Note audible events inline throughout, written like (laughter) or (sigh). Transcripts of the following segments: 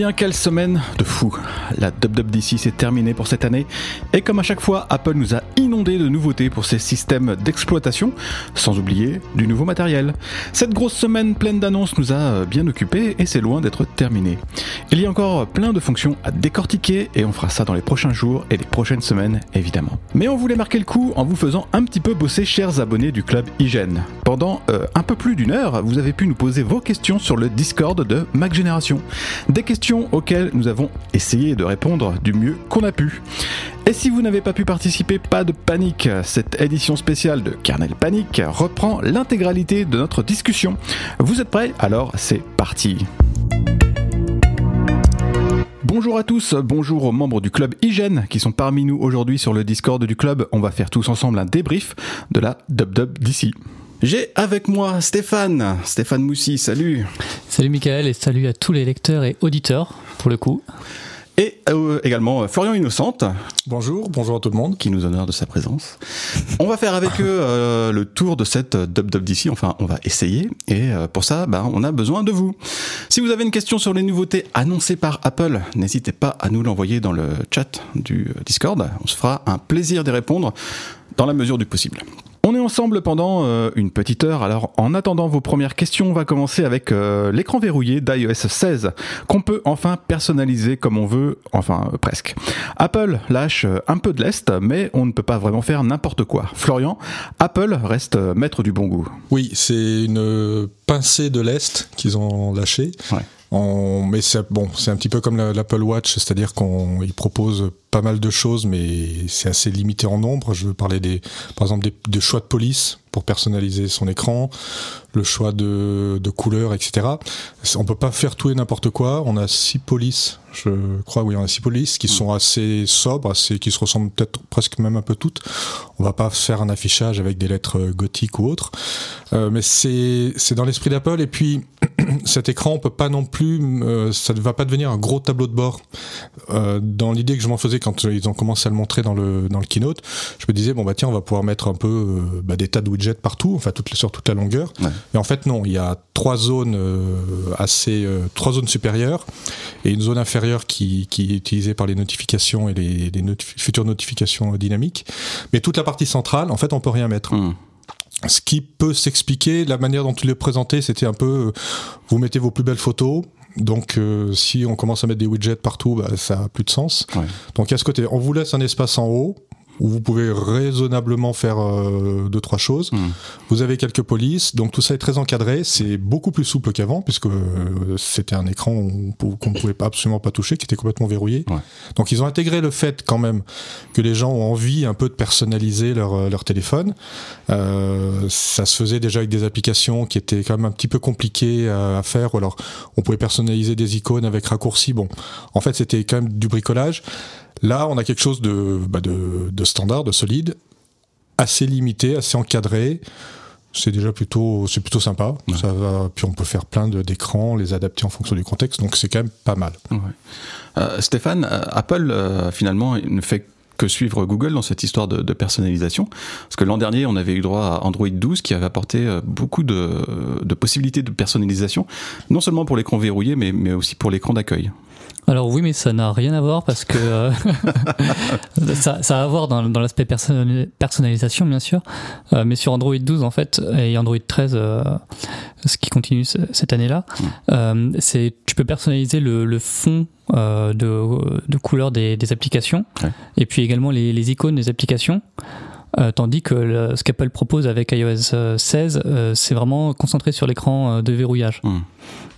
bien, quelle semaine de fou La WWDC s'est terminée pour cette année, et comme à chaque fois, Apple nous a inondé de nouveautés pour ses systèmes d'exploitation, sans oublier du nouveau matériel. Cette grosse semaine pleine d'annonces nous a bien occupés, et c'est loin d'être terminé. Il y a encore plein de fonctions à décortiquer, et on fera ça dans les prochains jours et les prochaines semaines, évidemment. Mais on voulait marquer le coup en vous faisant un petit peu bosser, chers abonnés du club Hygiène. Pendant euh, un peu plus d'une heure, vous avez pu nous poser vos questions sur le Discord de Mac Génération. Des questions auxquelles nous avons essayé de répondre du mieux qu'on a pu. Et si vous n'avez pas pu participer, pas de panique. Cette édition spéciale de Kernel Panic reprend l'intégralité de notre discussion. Vous êtes prêts? Alors c'est parti. Bonjour à tous, bonjour aux membres du club Hygiène qui sont parmi nous aujourd'hui sur le Discord du club. On va faire tous ensemble un débrief de la Dub d'ici. J'ai avec moi Stéphane, Stéphane Moussy, salut. Salut Michael et salut à tous les lecteurs et auditeurs pour le coup. Et euh, également euh, Florian Innocente. Bonjour, bonjour à tout le monde. Qui nous honore de sa présence. on va faire avec eux euh, le tour de cette Dub d'ici, enfin on va essayer. Et pour ça, bah, on a besoin de vous. Si vous avez une question sur les nouveautés annoncées par Apple, n'hésitez pas à nous l'envoyer dans le chat du Discord. On se fera un plaisir d'y répondre dans la mesure du possible. On est ensemble pendant euh, une petite heure, alors en attendant vos premières questions, on va commencer avec euh, l'écran verrouillé d'iOS 16, qu'on peut enfin personnaliser comme on veut, enfin euh, presque. Apple lâche un peu de l'Est, mais on ne peut pas vraiment faire n'importe quoi. Florian, Apple reste maître du bon goût. Oui, c'est une pincée de l'Est qu'ils ont lâché. mais c'est bon, c'est un petit peu comme l'Apple Watch, c'est-à-dire qu'on propose pas mal de choses, mais c'est assez limité en nombre. Je veux parler des, par exemple, des, choix de police pour personnaliser son écran, le choix de, de couleurs, etc. On peut pas faire tout et n'importe quoi. On a six polices, je crois, oui, on a six polices qui sont assez sobres, assez, qui se ressemblent peut-être presque même un peu toutes. On va pas faire un affichage avec des lettres gothiques ou autres, euh, mais c'est c'est dans l'esprit d'Apple. Et puis (clears throat) cet écran, on peut pas non plus, euh, ça ne va pas devenir un gros tableau de bord. Euh, dans l'idée que je m'en faisais quand ils ont commencé à le montrer dans le dans le keynote, je me disais bon bah tiens on va pouvoir mettre un peu euh, bah, des tas de widgets partout, enfin toute, sur toute la longueur. Et en fait non, il y a trois zones euh, assez euh, trois zones supérieures et une zone inférieure qui, qui est utilisée par les notifications et les, les futures notifications dynamiques. Mais toute la partie centrale, en fait on peut rien mettre. Hmm. Ce qui peut s'expliquer, la manière dont tu l'as présenté, c'était un peu, vous mettez vos plus belles photos, donc, euh, si on commence à mettre des widgets partout, bah, ça a plus de sens. Donc, à ce côté, on vous laisse un espace en haut où vous pouvez raisonnablement faire euh, deux trois choses. Hmm. Vous avez quelques polices, donc tout ça est très encadré. C'est beaucoup plus souple qu'avant puisque euh, c'était un écran qu'on ne pouvait pas absolument pas toucher, qui était complètement verrouillé. Donc ils ont intégré le fait quand même que les gens ont envie un peu de personnaliser leur, euh, leur téléphone. Euh, ça se faisait déjà avec des applications qui étaient quand même un petit peu compliquées à, à faire. Ou alors on pouvait personnaliser des icônes avec raccourcis. Bon, en fait c'était quand même du bricolage. Là, on a quelque chose de, bah de, de standard, de solide, assez limité, assez encadré. C'est déjà plutôt, c'est plutôt sympa. Ça va, puis on peut faire plein d'écrans, les adapter en fonction du contexte, donc c'est quand même pas mal. Ouais. Euh, Stéphane, euh, Apple euh, finalement ne fait que suivre Google dans cette histoire de, de personnalisation Parce que l'an dernier, on avait eu droit à Android 12 qui avait apporté beaucoup de, de possibilités de personnalisation, non seulement pour l'écran verrouillé, mais, mais aussi pour l'écran d'accueil. Alors oui, mais ça n'a rien à voir parce que euh, (laughs) ça, ça, a à voir dans, dans l'aspect personnalisation, bien sûr. Euh, mais sur Android 12, en fait, et Android 13, euh, ce qui continue cette année-là, euh, c'est tu peux personnaliser le, le fond euh, de, de, couleur des, des applications ouais. et puis également les, les, icônes des applications. Euh, tandis que le, ce qu'Apple propose avec iOS 16, euh, c'est vraiment concentré sur l'écran euh, de verrouillage. Mmh.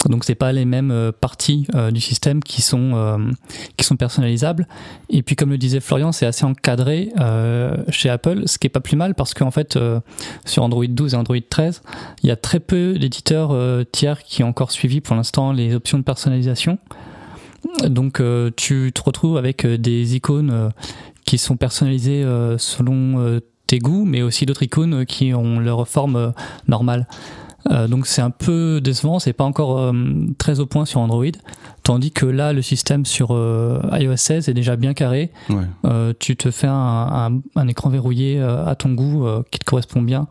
Donc c'est pas les mêmes euh, parties euh, du système qui sont euh, qui sont personnalisables. Et puis comme le disait Florian, c'est assez encadré chez Apple, ce qui est pas plus mal parce qu'en fait sur Android 12 et Android 13, il y a très peu d'éditeurs tiers qui ont encore suivi pour l'instant les options de personnalisation. Donc tu te retrouves avec des icônes qui sont personnalisées selon tes goûts, mais aussi d'autres icônes qui ont leur forme normale. Euh, donc c'est un peu décevant, c'est pas encore euh, très au point sur Android, tandis que là le système sur euh, iOS 16 est déjà bien carré. Ouais. Euh, tu te fais un, un, un écran verrouillé euh, à ton goût qui te correspond bien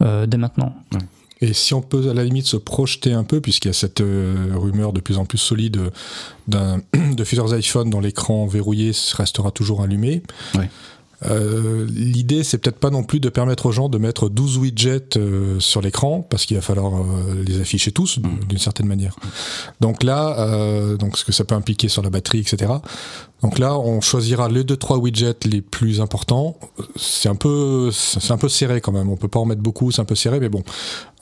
dès maintenant. Ouais. Et si on peut à la limite se projeter un peu, puisqu'il y a cette rumeur de plus en plus solide d'un (clears throat) de futurs iPhone dont l'écran verrouillé restera toujours allumé. Euh, l'idée, c'est peut-être pas non plus de permettre aux gens de mettre 12 widgets euh, sur l'écran, parce qu'il va falloir euh, les afficher tous mm. d'une certaine manière. Donc là, donc ce que ça peut impliquer sur la batterie, etc. Donc là, on choisira les deux trois widgets les plus importants. C'est un peu, c'est un peu serré quand même. On peut pas en mettre beaucoup, c'est un peu serré, mais bon,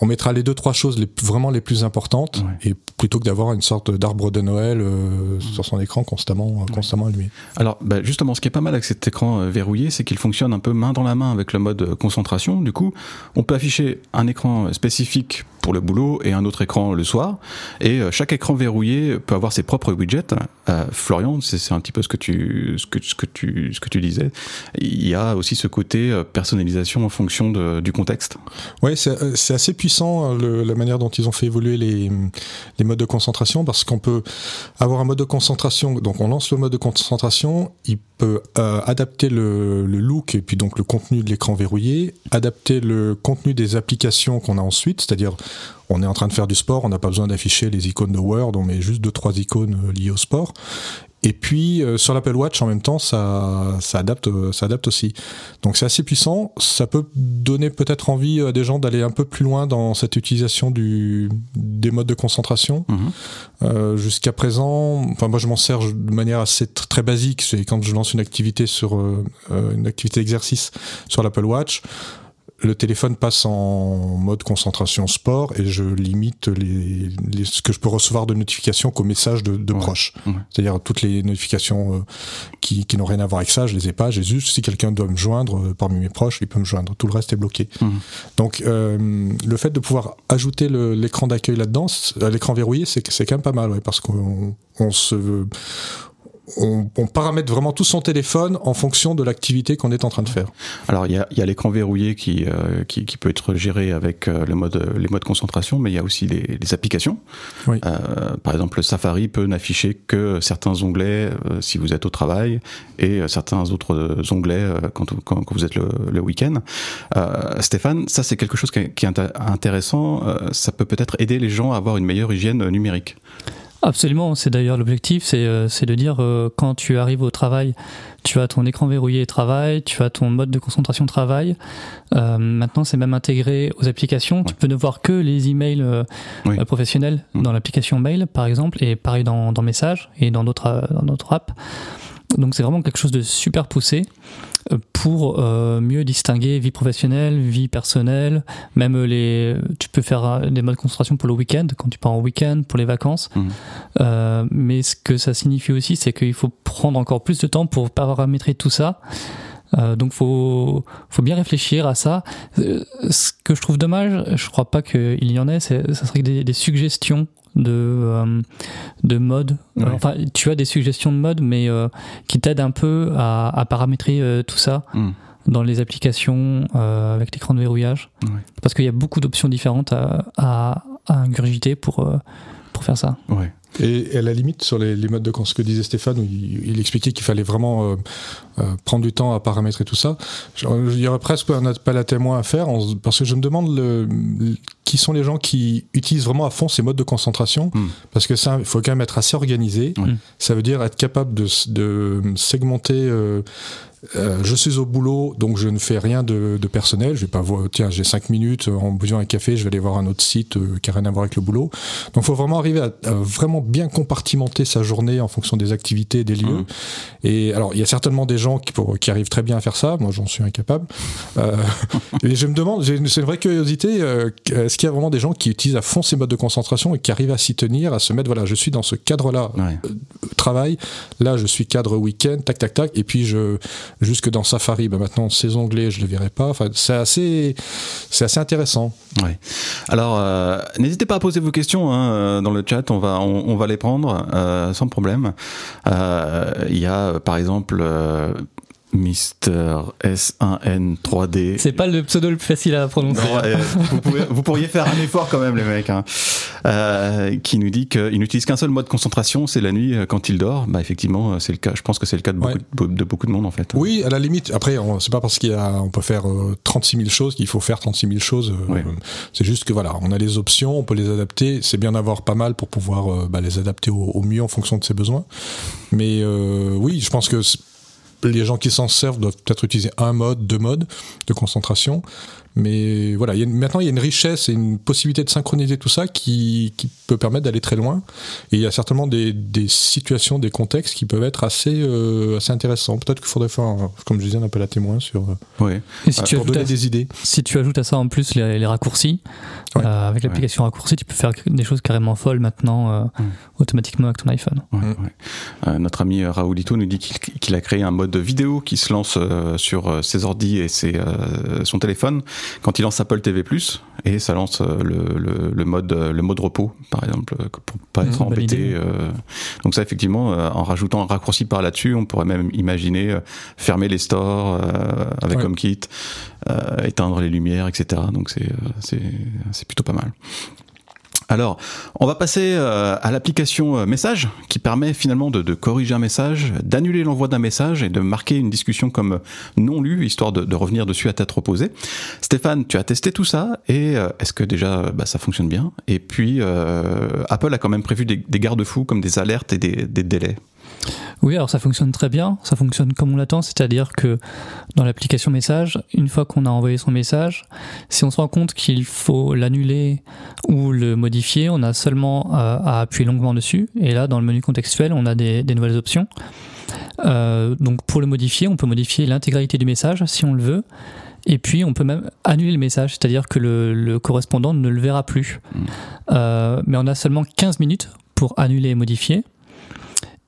on mettra les deux trois choses les, vraiment les plus importantes et plutôt que d'avoir une sorte d'arbre de Noël euh, sur son écran constamment, constamment allumé. Alors, bah, justement, ce qui est pas mal avec cet écran euh, verrouillé, c'est qu'il fonctionne un peu main dans la main avec le mode concentration. Du coup, on peut afficher un écran spécifique pour le boulot et un autre écran le soir. Et euh, chaque écran verrouillé peut avoir ses propres widgets. Euh, Florian, c'est un petit peu ce que tu ce que, ce que tu ce que tu disais. Il y a aussi ce côté euh, personnalisation en fonction de, du contexte. Oui, c'est assez puissant la manière dont ils ont fait évoluer les les modes de concentration parce qu'on peut avoir un mode de concentration. Donc on lance le mode de concentration, il peut adapter le, le look et puis donc le contenu de l'écran verrouillé, adapter le contenu des applications qu'on a ensuite, c'est-à-dire on est en train de faire du sport, on n'a pas besoin d'afficher les icônes de Word, on met juste deux trois icônes euh, liées au sport. Et puis euh, sur l'Apple Watch en même temps, ça, ça adapte, euh, ça adapte aussi. Donc c'est assez puissant. Ça peut donner peut-être envie à des gens d'aller un peu plus loin dans cette utilisation du, des modes de concentration. Mhm. Jusqu'à présent, enfin moi je m'en sers de manière assez très basique. C'est quand je lance une activité sur une activité d'exercice sur l'Apple Watch le téléphone passe en mode concentration sport et je limite les, ce que je peux recevoir de notifications qu'aux messages de, proches. C'est-à-dire toutes les notifications euh, qui, n'ont rien à voir avec ça, je les ai pas. J'ai juste si quelqu'un doit me joindre euh, parmi mes proches, il peut me joindre. Tout le reste est bloqué. Mhm. Donc euh, le fait de pouvoir ajouter l'écran d'accueil là-dedans, l'écran verrouillé, c'est quand même pas mal, parce qu'on on se on, paramètre vraiment tout son téléphone en fonction de l'activité qu'on est en train de faire. Alors il y a, l'écran verrouillé qui, euh, qui, peut être géré avec euh, le mode, les modes concentration, mais il y a aussi les, applications. Euh, par exemple, Safari peut n'afficher que certains onglets si vous êtes au travail et certains autres onglets quand, quand, vous êtes le, week-end. Stéphane, ça c'est quelque chose qui est intéressant. ça peut peut-être aider les gens à avoir une meilleure hygiène numérique. Absolument, c'est d'ailleurs l'objectif, c'est euh, de dire euh, quand tu arrives au travail, tu as ton écran verrouillé travail, tu as ton mode de concentration travail. Euh, maintenant, c'est même intégré aux applications. Tu peux ne voir que les emails professionnels mmh. dans l'application mail, par exemple, et pareil dans, dans Messages et dans d'autres apps. Donc c'est vraiment quelque chose de super poussé pour euh, mieux distinguer vie professionnelle, vie personnelle, même les, tu peux faire euh, des modes de concentration pour le week-end, quand tu pars en week-end, pour les vacances. Mmh. Euh, mais ce que ça signifie aussi, c'est qu'il faut prendre encore plus de temps pour paramétrer tout ça. Euh, donc faut faut bien réfléchir à ça. ce que je trouve dommage, je crois pas qu'il y en ait, ça serait des, des suggestions de, euh, de mode. Enfin, tu as des suggestions de mode, mais euh, qui t'aident un peu à, à paramétrer euh, tout ça. Hmm. dans les applications avec l'écran de verrouillage. Parce qu'il y a beaucoup d'options différentes à, à, à ingurgiter pour, pour faire ça. Ouais. Et à la limite, sur les, les modes de ce que disait Stéphane, où il, expliquait qu'il fallait vraiment euh, euh, prendre du temps à paramétrer tout ça, il y aurait presque un appel à témoin à faire, parce que je me demande le, qui sont les gens qui utilisent vraiment à fond ces modes de concentration, hmm. parce que ça, il faut quand même être assez organisé. Ça veut dire être capable de, de segmenter euh, euh, je suis au boulot, donc je ne fais rien de, personnel. Je vais pas voir, tiens, j'ai cinq minutes en buvant un café, je vais aller voir un autre site euh, qui a rien à voir avec le boulot. Donc, il faut vraiment arriver à, vraiment bien compartimenter sa journée en fonction des activités, des lieux. Mmh. Et alors, il y a certainement des gens qui, qui arrivent très bien à faire ça. Moi, j'en suis incapable. Euh, (laughs) et je me demande, c'est une vraie curiosité, est-ce qu'il y a vraiment des gens qui utilisent à fond ces modes de concentration et qui arrivent à s'y tenir, à se mettre, voilà, je suis dans ce cadre-là, Là, je suis cadre week-end, tac, tac, tac. Et puis, je jusque dans Safari, ben maintenant ces onglets, je ne les verrai pas. Enfin, c'est assez, c'est assez intéressant. Alors, euh, n'hésitez pas à poser vos questions hein, euh, dans le chat, on va, on, va les prendre euh, sans problème. Il y a, par exemple, Mister S1N3D. C'est pas le pseudo le plus facile à prononcer. vous, pourriez faire un effort quand même, les mecs. Hein. Euh, qui nous dit qu'il n'utilise qu'un seul mode de concentration, c'est la nuit euh, quand il dort. Bah effectivement, c'est le cas. Je pense que c'est le cas de beaucoup, de monde en fait. Oui, à la limite. Après, c'est pas parce qu'on peut faire 36 000 choses qu'il faut faire 36 000 choses. C'est juste que voilà, on a les options, on peut les adapter. C'est bien d'avoir pas mal pour pouvoir bah, les adapter au, au, mieux en fonction de ses besoins. Mais oui, je pense que les gens qui s'en servent doivent peut-être utiliser un mode, deux modes de concentration. Mais voilà, maintenant il y a une richesse et une possibilité de synchroniser tout ça qui, peut permettre d'aller très loin. Et il y a certainement des, situations, des contextes qui peuvent être assez, euh, assez intéressants. Peut-être qu'il faudrait faire, comme je disais, un appel à témoins sur, euh, ouais. et si tu pour donner des idées. Si tu ajoutes à ça en plus les, raccourcis, euh, avec l'application raccourci, tu peux faire des choses carrément folles maintenant automatiquement avec ton iPhone. notre ami Raoulito nous dit qu'il a créé un mode vidéo qui se lance sur ses ordi et ses, son téléphone quand il lance Apple TV+, et ça lance euh, le, mode, le mode repos, par exemple, euh, pour pas être mmh, embêté. Euh. Donc ça, effectivement, en rajoutant un raccourci par là-dessus, on pourrait même imaginer fermer les stores avec HomeKit, éteindre les lumières, etc. Donc c'est plutôt pas mal. Alors, on va passer euh, à l'application euh, message qui permet finalement de, corriger un message, d'annuler l'envoi d'un message et de marquer une discussion comme non lue, histoire de, revenir dessus à tête reposée. Stéphane, tu as testé tout ça et euh, est-ce que déjà bah, ça fonctionne bien? Et puis, Apple a quand même prévu des, garde-fous comme des alertes et des délais. Oui, alors ça fonctionne très bien, ça fonctionne comme on l'attend, c'est-à-dire que dans l'application message, une fois qu'on a envoyé son message, si on se rend compte qu'il faut l'annuler ou le modifier, on a seulement à appuyer longuement dessus, et là dans le menu contextuel, on a des, nouvelles options. Euh, donc pour le modifier, on peut modifier l'intégralité du message si on le veut. Et puis on peut même annuler le message, c'est-à-dire que le, correspondant ne le verra plus. Mmh. Euh, mais on a seulement 15 minutes pour annuler et modifier.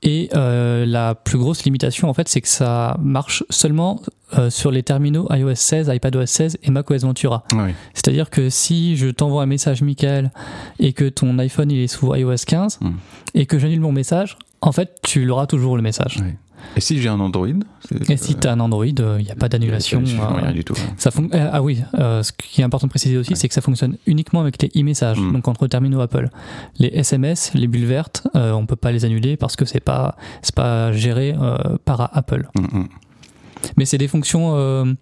Et euh, la plus grosse limitation, en fait, c'est que ça marche seulement euh, sur les terminaux iOS 16, iPadOS 16 et macOS Ventura. Ah C'est-à-dire que si je t'envoie un message, Michael, et que ton iPhone il est sous iOS 15, hmm. et que j'annule mon message, en fait, tu l'auras toujours le message. Et si j'ai un Android Et si tu as un Android, il euh, n'y a pas d'annulation. rien du tout. Ça euh, ah oui, euh, ce qui est important de préciser aussi, c'est que ça fonctionne uniquement avec les e-messages, mm. donc entre terminaux Apple. Les SMS, les bulles vertes, on ne peut pas les annuler parce que c'est pas, pas géré par Apple. Mm, mm. Mais c'est des fonctions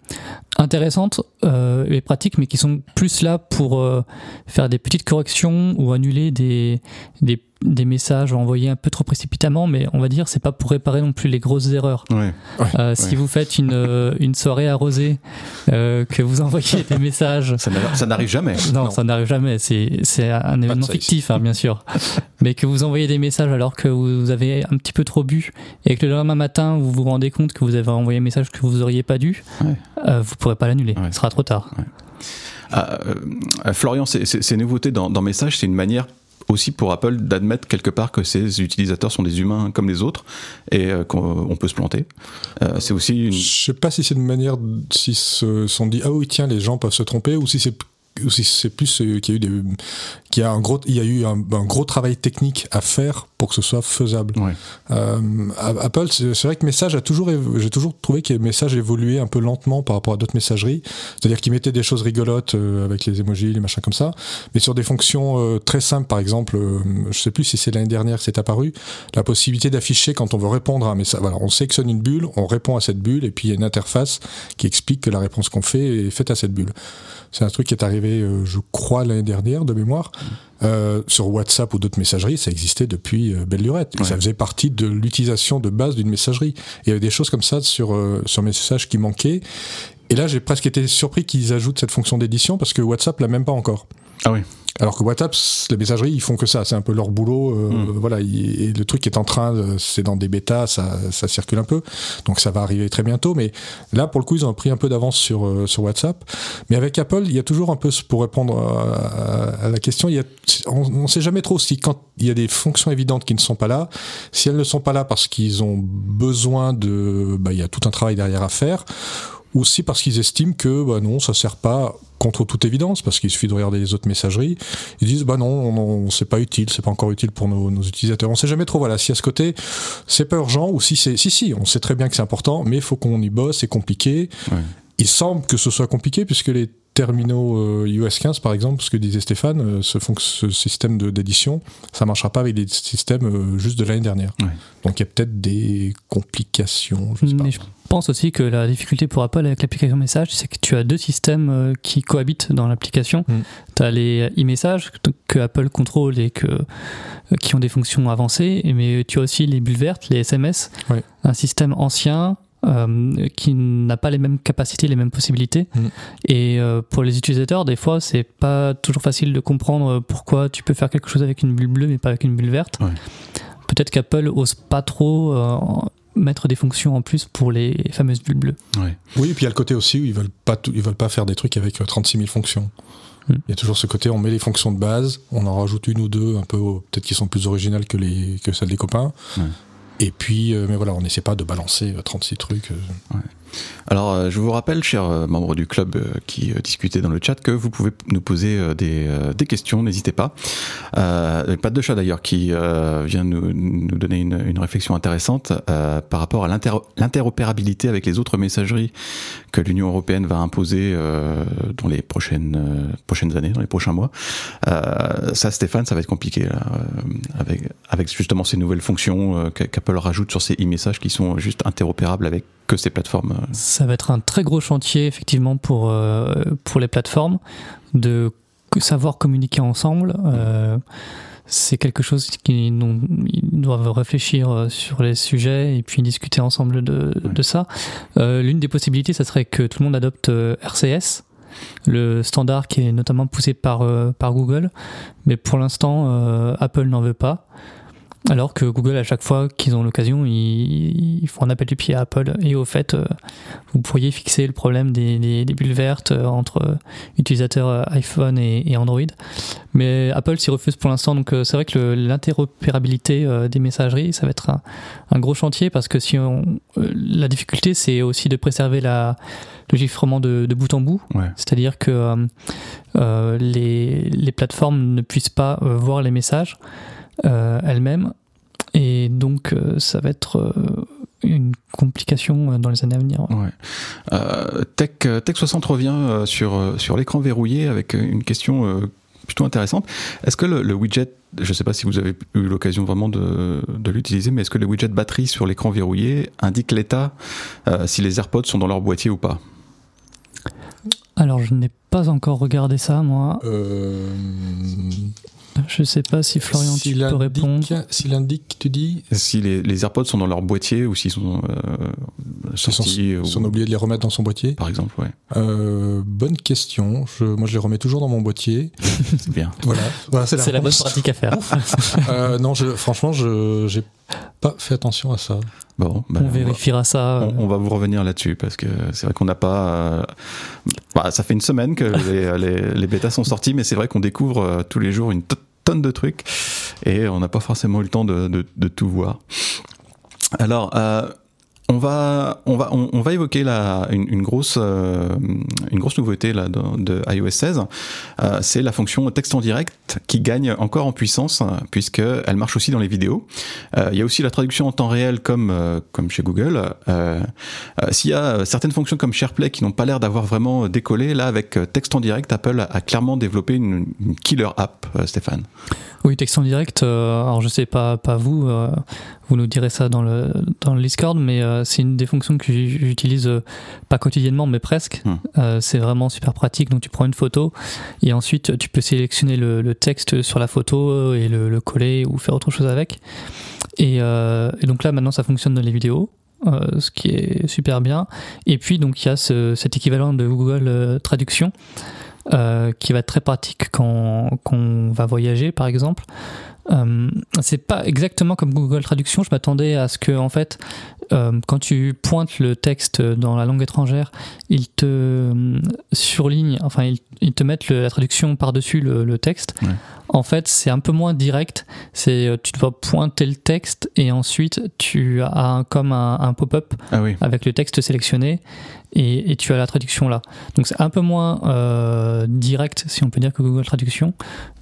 intéressantes et pratiques, mais qui sont plus là pour faire des petites corrections ou annuler des, des des messages envoyés un peu trop précipitamment, mais on va dire c'est pas pour réparer non plus les grosses erreurs. Euh, si vous faites une, euh, une soirée arrosée, euh, que vous envoyez des messages, ça n'arrive jamais. Non, ça n'arrive jamais. C'est un événement fictif, hein, bien sûr. mais que vous envoyez des messages alors que vous avez un petit peu trop bu et que le lendemain matin vous vous rendez compte que vous avez envoyé un message que vous auriez pas dû, vous pourrez pas l'annuler. Ce sera trop tard. Ah, Florian, ces, nouveautés dans, dans Message, c'est une manière aussi pour Apple d'admettre quelque part que ses utilisateurs sont des humains comme les autres et euh, qu'on peut se planter. Euh, c'est aussi une... Je sais pas si c'est une manière, si se sont dit ah oui tiens les gens peuvent se tromper ou si c'est c'est plus euh, qu'il y a eu des qu'il y a un gros il y a eu un, gros travail technique à faire pour que ce soit faisable. Euh, Apple, c'est vrai que Message a toujours, j'ai toujours trouvé que Message évoluait un peu lentement par rapport à d'autres messageries. C'est-à-dire qu'ils mettaient des choses rigolotes euh, avec les emojis, les machins comme ça, mais sur des fonctions euh, très simples, par exemple, je sais plus si c'est l'année dernière que c'est apparu, la possibilité d'afficher quand on veut répondre à un message. Voilà, on sélectionne une bulle, on répond à cette bulle, et puis il y a une interface qui explique que la réponse qu'on fait est faite à cette bulle. C'est un truc qui est arrivé, je crois, l'année dernière de mémoire. Euh, sur WhatsApp ou d'autres messageries, ça existait depuis euh, belle lurette. Ça faisait partie de l'utilisation de base d'une messagerie. il y avait des choses comme ça sur, euh, sur Message qui manquaient. Et là, j'ai presque été surpris qu'ils ajoutent cette fonction d'édition parce que WhatsApp l'a même pas encore. Ah oui. Alors que WhatsApp, les messageries, ils font que ça. C'est un peu leur boulot. Euh, hmm. Voilà. et le truc est en train, c'est dans des bêtas, ça, ça, circule un peu. Donc ça va arriver très bientôt. Mais là, pour le coup, ils ont pris un peu d'avance sur, euh, sur WhatsApp. Mais avec Apple, il y a toujours un peu, pour répondre à, la question, il y a, on ne sait jamais trop si quand il y a des fonctions évidentes qui ne sont pas là, si elles ne sont pas là parce qu'ils ont besoin de, bah, il y a tout un travail derrière à faire aussi parce qu'ils estiment que bah non, ça sert pas contre toute évidence, parce qu'il suffit de regarder les autres messageries. Ils disent bah non, on, c'est pas utile, c'est pas encore utile pour nos, nos, utilisateurs. On sait jamais trop. Voilà, si à ce côté c'est pas urgent ou si c'est si si, on sait très bien que c'est important, mais il faut qu'on y bosse, c'est compliqué. Il semble que ce soit compliqué puisque les terminaux iOS euh, 15 par exemple, ce que disait Stéphane, euh, ce, ce système d'édition, ça marchera pas avec des systèmes euh, juste de l'année dernière. Donc il y a peut-être des complications. Je, sais pas. je pense aussi que la difficulté pour Apple avec l'application message, c'est que tu as deux systèmes qui cohabitent dans l'application. Mm. Tu as les e-messages que Apple contrôle et que, qui ont des fonctions avancées, mais tu as aussi les bulles vertes, les SMS, un système ancien euh, qui n'a pas les mêmes capacités, les mêmes possibilités. Mm. Et euh, pour les utilisateurs, des fois, c'est pas toujours facile de comprendre pourquoi tu peux faire quelque chose avec une bulle bleue mais pas avec une bulle verte. Peut-être qu'Apple ose pas trop euh, mettre des fonctions en plus pour les fameuses bulles bleues. Oui, et puis il y a le côté aussi où ils veulent pas, ils veulent pas faire des trucs avec 36 000 fonctions. Mm. Il y a toujours ce côté, on met les fonctions de base, on en rajoute une ou deux, un peu peut-être qui sont plus originales que les que celles des copains. Et puis, euh, mais voilà, on n'essaie pas de balancer 36 euh, trucs. Euh. Alors, euh, je vous rappelle, chers euh, membres du club euh, qui discutaient dans le chat, que vous pouvez nous poser des, questions, n'hésitez pas. Euh, Pat de chat d'ailleurs qui vient nous, donner une, réflexion intéressante par rapport à l'interopérabilité avec les autres messageries que l'Union européenne va imposer dans les prochaines, années, dans les prochains mois. ça, Stéphane, ça va être compliqué avec, avec justement ces nouvelles fonctions qu'Apple rajoute sur ces e-messages qui sont juste interopérables avec que ces plateformes. Ça va être un très gros chantier effectivement pour, euh, pour les plateformes de savoir communiquer ensemble. Euh, c'est quelque chose qu'ils doivent réfléchir euh, sur les sujets et puis discuter ensemble de, de ça. L'une des possibilités, ça serait que tout le monde adopte RCS, le standard qui est notamment poussé par, par Google, mais pour l'instant, Apple n'en veut pas. Alors que Google, à chaque fois qu'ils ont l'occasion, ils, font un appel du pied à Apple. Et au fait, euh, vous pourriez fixer le problème des, bulles vertes euh, entre utilisateurs euh, iPhone et, Android. Mais Apple s'y refuse pour l'instant. Donc c'est vrai que l'interopérabilité des messageries, ça va être un, gros chantier parce que si on, la difficulté, c'est aussi de préserver la, le chiffrement de, bout en bout. C'est-à-dire que les, les, plateformes ne puissent pas voir les messages elle-même. Et donc, euh, ça va être euh, une complication dans les années à venir. Ouais. Tech, Tech 60 revient sur, sur l'écran verrouillé avec une question plutôt intéressante. Est-ce que le, widget, je ne sais pas si vous avez eu l'occasion vraiment de, de l'utiliser, mais est-ce que le widget batterie sur l'écran verrouillé indique l'état si les AirPods sont dans leur boîtier ou pas? Alors, je n'ai pas encore regardé ça, moi. Euh... Je sais pas si Florian tu peux répondre. S'il indique, tu dis Si les, les, AirPods sont dans leur boîtier ou s'ils sont euh, sortis. Ils sont, oubliés de les remettre dans son boîtier Par exemple, ouais. Euh, bonne question. Je, moi, je les remets toujours dans mon boîtier. (laughs) c'est bien. voilà. voilà c'est la, bonne pratique à faire. euh, non, je, franchement, je j'ai pas fait attention à ça. Bon, ben, on vérifiera ça. On, on, va vous revenir là-dessus parce que c'est vrai qu'on n'a pas. Euh, bah, ça fait une semaine que (laughs) les, les, les bêtas sont sortis, mais c'est vrai qu'on découvre euh, tous les jours une tonne de trucs et on n'a pas forcément eu le temps de, de, de tout voir. Alors, euh, on va, on va, on, va évoquer la, une, grosse, euh, une grosse nouveauté là, de, iOS 16. Euh, c'est la fonction texte en direct qui gagne encore en puissance puisque elle marche aussi dans les vidéos. Euh, il y a aussi la traduction en temps réel comme, comme chez Google. S'il y a certaines fonctions comme SharePlay qui n'ont pas l'air d'avoir vraiment décollé, là avec texte en direct, Apple a, clairement développé une, une killer app, Stéphane. Oui, texte en direct. alors je sais pas, pas vous vous nous direz ça dans le, dans le Discord, mais euh, c'est une des fonctions que j'utilise euh, pas quotidiennement, mais presque. Euh, c'est vraiment super pratique. Donc tu prends une photo et ensuite tu peux sélectionner le, le texte sur la photo et le, le, coller ou faire autre chose avec. Et, et, donc là maintenant ça fonctionne dans les vidéos. ce qui est super bien. Et puis donc il y a ce, cet équivalent de Google Traduction qui va être très pratique quand, quand on va voyager par exemple. Euh, c'est pas exactement comme Google Traduction. Je m'attendais à ce que, en fait, euh, quand tu pointes le texte dans la langue étrangère, il te euh, surligne, enfin, il, te mette la traduction par-dessus le, texte. en fait, c'est un peu moins direct. C'est euh, tu dois pointer le texte et ensuite tu as comme un, pop-up ah avec le texte sélectionné et, tu as la traduction là. Donc c'est un peu moins euh, direct, si on peut dire, que Google Traduction,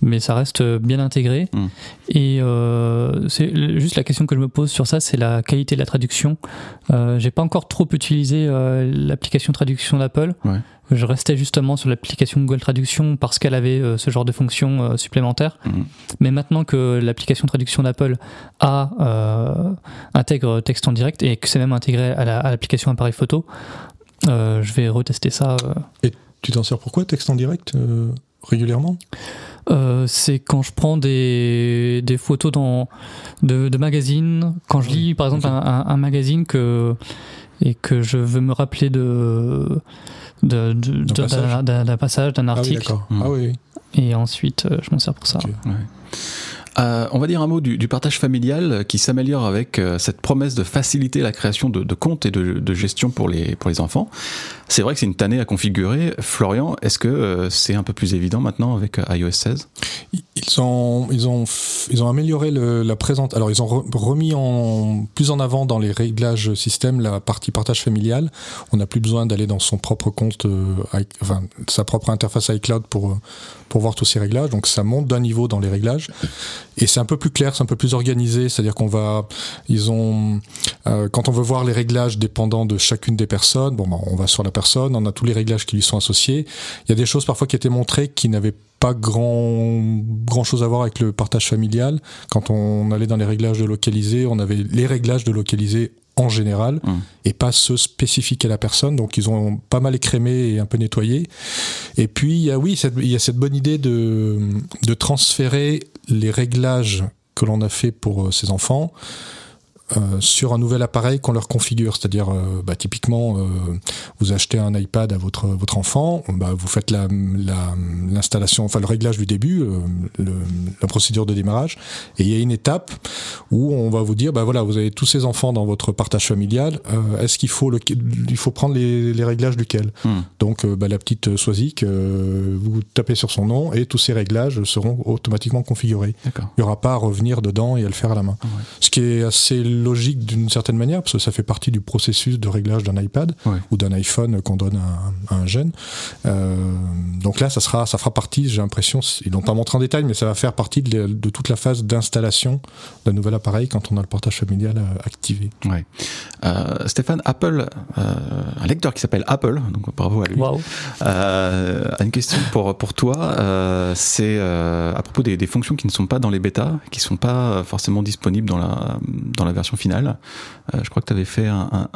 mais ça reste bien intégré. Hmm. Et euh, c'est juste la question que je me pose sur ça, c'est la qualité de la traduction. Euh, J'ai pas encore trop utilisé euh, l'application traduction d'Apple. Je restais justement sur l'application Google Traduction parce qu'elle avait euh, ce genre de fonction supplémentaire. Hmm. Mais maintenant que l'application traduction d'Apple a intègre texte en direct et que c'est même intégré à l'application appareil photo, je vais retester ça. Euh. Et tu t'en sers pourquoi texte en direct euh, régulièrement? C'est quand je prends des, des photos dans, de, de magazines, quand je lis par exemple un, magazine que, et que je veux me rappeler de, d'un passage, d'un ah article. Ah oui, Et ensuite, je m'en sers pour ça. Euh, on va dire un mot du, partage familial qui s'améliore avec euh, cette promesse de faciliter la création de, comptes et de, gestion pour les, pour les enfants. C'est vrai que c'est une tannée à configurer. Florian, est-ce que euh, c'est un peu plus évident maintenant avec iOS 16 ils ont, ils, ont, ils ont amélioré la présente. Alors, ils ont remis en, plus en avant dans les réglages système la partie partage familial. On n'a plus besoin d'aller dans son propre compte, enfin, sa propre interface iCloud pour, pour voir tous ces réglages. Donc, ça monte d'un niveau dans les réglages. Et c'est un peu plus clair, c'est un peu plus organisé, c'est-à-dire qu'on va, ils ont, euh, quand on veut voir les réglages dépendant de chacune des personnes, bon, ben, on va sur la personne, on a tous les réglages qui lui sont associés. Il y a des choses parfois qui étaient montrées qui n'avaient pas grand grand chose à voir avec le partage familial. Quand on allait dans les réglages de localiser, on avait les réglages de localiser en général mmh. et pas ceux spécifiques à la personne. Donc ils ont pas mal écrémé et un peu nettoyé. Et puis il y a, oui, il y a cette bonne idée de, de transférer les réglages que l'on a fait pour euh, ces enfants euh, sur un nouvel appareil qu'on leur configure. C'est-à-dire, euh, bah, typiquement, euh, vous achetez un iPad à votre, votre enfant, bah, vous faites l'installation, la, enfin le réglage du début, la procédure de démarrage, et il y a une étape où on va vous dire, bah voilà, vous avez tous ces enfants dans votre partage familial, est-ce qu'il faut, le, il faut prendre les, les réglages duquel? Hmm. Donc, bah, la petite Swazik, vous tapez sur son nom et tous ces réglages seront automatiquement configurés. Il n'y aura pas à revenir dedans et à le faire à la main. Ce qui est assez logique d'une certaine manière, parce que ça fait partie du processus de réglage d'un iPad ou d'un iPhone qu'on donne à, un jeune. Euh, donc là, ça, sera, ça fera partie, j'ai l'impression, ils n'ont pas montré en détail, mais ça va faire partie de, toute la phase d'installation d'un nouvel appareil quand on a le portage familial euh, activé. Ouais. Euh, Stéphane, Apple, un lecteur qui s'appelle Apple, donc bravo à lui, a une question pour, pour toi. C'est à propos des, des, fonctions qui ne sont pas dans les bêtas, qui ne sont pas forcément disponibles dans la, dans la version finale. Euh, je crois que tu avais fait un,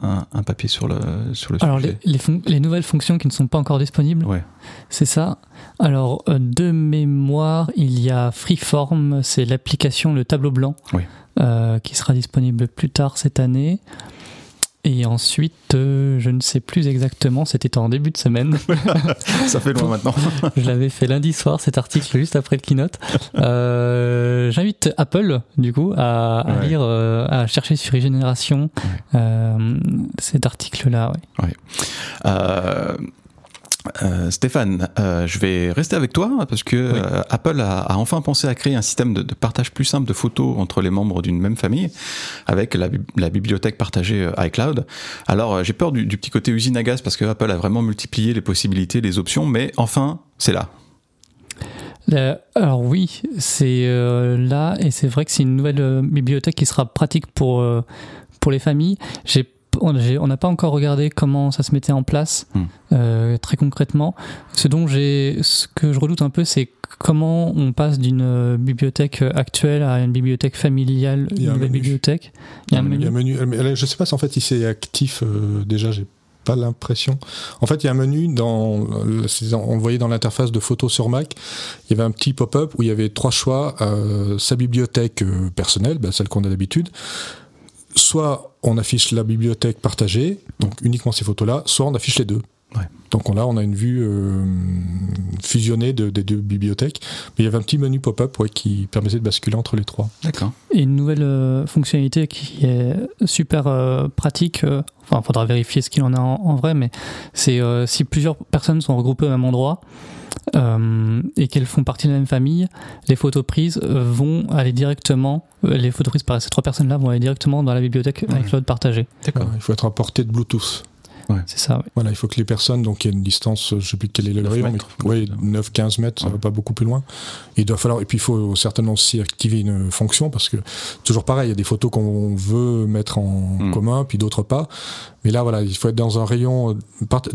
papier sur le, sur le Alors, Les, les, nouvelles fonctions qui ne sont pas encore disponibles, ouais. c'est ça. Alors, euh, de mémoire, il y a Freeform, c'est l'application, le tableau blanc, euh, qui sera disponible plus tard cette année. Et ensuite, euh, je ne sais plus exactement, c'était en début de semaine. (laughs) Ça fait loin maintenant. (laughs) je l'avais fait lundi soir, cet article, juste après le keynote. Euh, J'invite Apple, du coup, à, lire, euh, à chercher sur e-génération euh, cet article-là. Ouais. Euh, Stéphane, euh, je vais rester avec toi parce que euh, Apple a, enfin pensé à créer un système de, partage plus simple de photos entre les membres d'une même famille avec la, bibliothèque partagée iCloud. Alors j'ai peur du, petit côté usine à gaz parce que Apple a vraiment multiplié les possibilités, les options, mais enfin c'est là. alors oui, c'est là et c'est vrai que c'est une nouvelle bibliothèque qui sera pratique pour pour les familles. J'ai on n'a pas encore regardé comment ça se mettait en place hmm. euh, très concrètement. Ce dont j'ai, ce que je redoute un peu, c'est comment on passe d'une euh, bibliothèque actuelle à une bibliothèque familiale, une nouvelle bibliothèque. Il y a un menu. Je sais pas si en fait il c'est actif euh, déjà. J'ai pas l'impression. En fait, il y a un menu dans, on le voyait dans l'interface de photos sur Mac. Il y avait un petit pop-up où il y avait trois choix sa bibliothèque personnelle, bah, celle qu'on a d'habitude soit on affiche la bibliothèque partagée, donc uniquement ces photos-là, soit on affiche les deux. Donc là, on a une vue euh, fusionnée des deux bibliothèques. Mais il y avait un petit menu pop-up qui permettait de basculer entre les trois. D'accord. Et une nouvelle euh, fonctionnalité qui est super euh, pratique. Enfin, il faudra vérifier ce qu'il en a en, vrai, mais c'est si plusieurs personnes sont regroupées au même endroit. et qu'elles font partie de la même famille, les photos prises vont aller directement, les photos prises par ces trois personnes-là vont aller directement dans la bibliothèque avec l'autre partagé. D'accord. il faut être à portée de Bluetooth. C'est ça. Voilà, il faut que les personnes, donc il y a une distance, je ne sais plus quel est le rayon, mais 9-15 mètres, ça va pas beaucoup plus loin. Il doit falloir, et puis il faut certainement aussi activer une fonction parce que toujours pareil, il y a des photos qu'on veut mettre en hmm. commun, puis d'autres pas. Mais là, voilà, il faut être dans un rayon,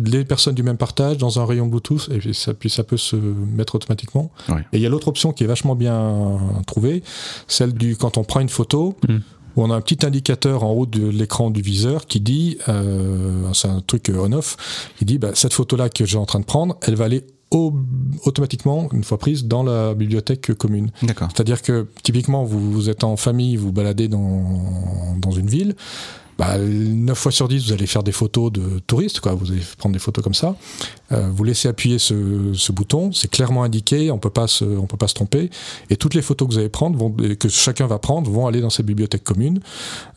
les personnes du même partage, dans un rayon Bluetooth, et puis ça, puis ça peut se mettre automatiquement. Et il y a l'autre option qui est vachement bien trouvée, celle du quand on prend une photo. Hmm où on a un petit indicateur en haut de l'écran du viseur qui dit, euh, c'est un truc on-off, il dit bah, cette photo-là que j'ai en train de prendre, elle va aller automatiquement, une fois prise, dans la bibliothèque commune. C'est-à-dire que typiquement, vous, vous, êtes en famille, vous baladez dans, dans une ville, bah, 9 fois sur 10, vous allez faire des photos de touristes, quoi. vous allez prendre des photos comme ça. Euh, vous laissez appuyer ce, ce bouton, c'est clairement indiqué, on on peut pas se tromper. Et toutes les photos que vous allez prendre, vont, que chacun va prendre, vont aller dans cette bibliothèque commune.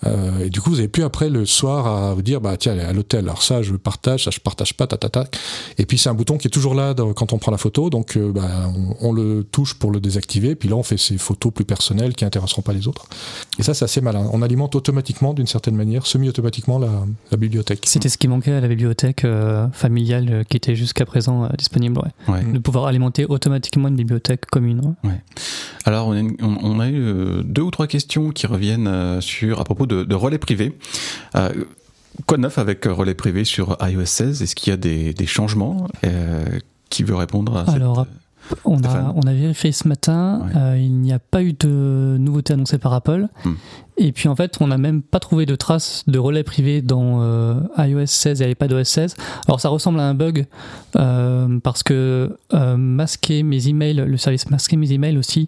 Euh, et du coup, vous avez plus après le soir à vous dire, bah tiens, à l'hôtel, alors ça je partage, ça je partage pas, ta, ta, ta. Et puis c'est un bouton qui est toujours là quand on prend la photo, donc euh, bah, on, le touche pour le désactiver. Puis là, on fait ces photos plus personnelles qui intéresseront pas les autres. Et ça, c'est assez malin. On alimente automatiquement, d'une certaine manière, semi-automatiquement la, bibliothèque. C'était ce qui manquait à la bibliothèque euh, familiale euh, qui était jusqu'à présent euh, disponible, de pouvoir alimenter automatiquement une bibliothèque commune. Alors on a, eu deux ou trois questions qui reviennent sur à propos de, relais privés. quoi de neuf avec relais privé sur iOS 16 Est-ce qu'il y a des, changements Qui veut répondre à Alors, on a, on a, vérifié ce matin, euh, il n'y a pas eu de nouveauté annoncée par Apple. Hmm. Et puis en fait, on n'a même pas trouvé de traces de relais privé dans euh, iOS 16 et iPadOS 16. Alors ça ressemble à un bug euh, parce que masquer mes emails, le service masquer mes emails aussi,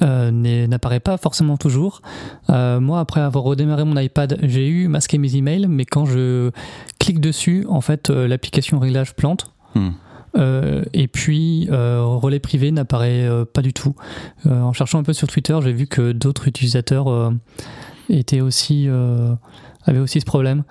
n'apparaît pas forcément toujours. moi, après avoir redémarré mon iPad, j'ai eu masquer mes emails, mais quand je clique dessus, en fait, l'application réglage plante. Hmm. Euh, et puis, euh, relais privé n'apparaît euh, pas du tout. en cherchant un peu sur Twitter, j'ai vu que d'autres utilisateurs étaient aussi, avaient aussi ce problème.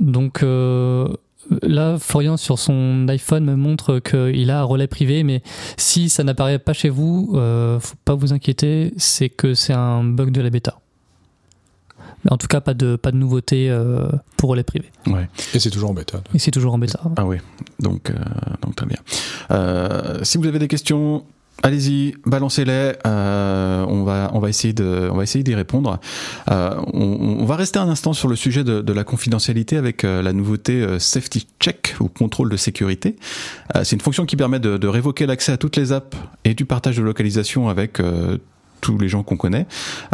Donc là, Florian sur son iPhone me montre qu'il a un relais privé, mais si ça n'apparaît pas chez vous, faut pas vous inquiéter, c'est que c'est un bug de la bêta. Mais en tout cas, pas de, pas de nouveauté euh, pour les privés. Ouais. Et c'est toujours en bêta. Et c'est toujours en bêta. Ah oui, donc, euh, donc très bien. Euh, si vous avez des questions, Allez-y, balancez-les. on va, on va essayer de, on va essayer d'y répondre. on, va rester un instant sur le sujet de, la confidentialité avec la nouveauté Safety Check ou contrôle de sécurité. c'est une fonction qui permet de, de révoquer l'accès à toutes les apps et du partage de localisation avec tous les gens qu'on connaît.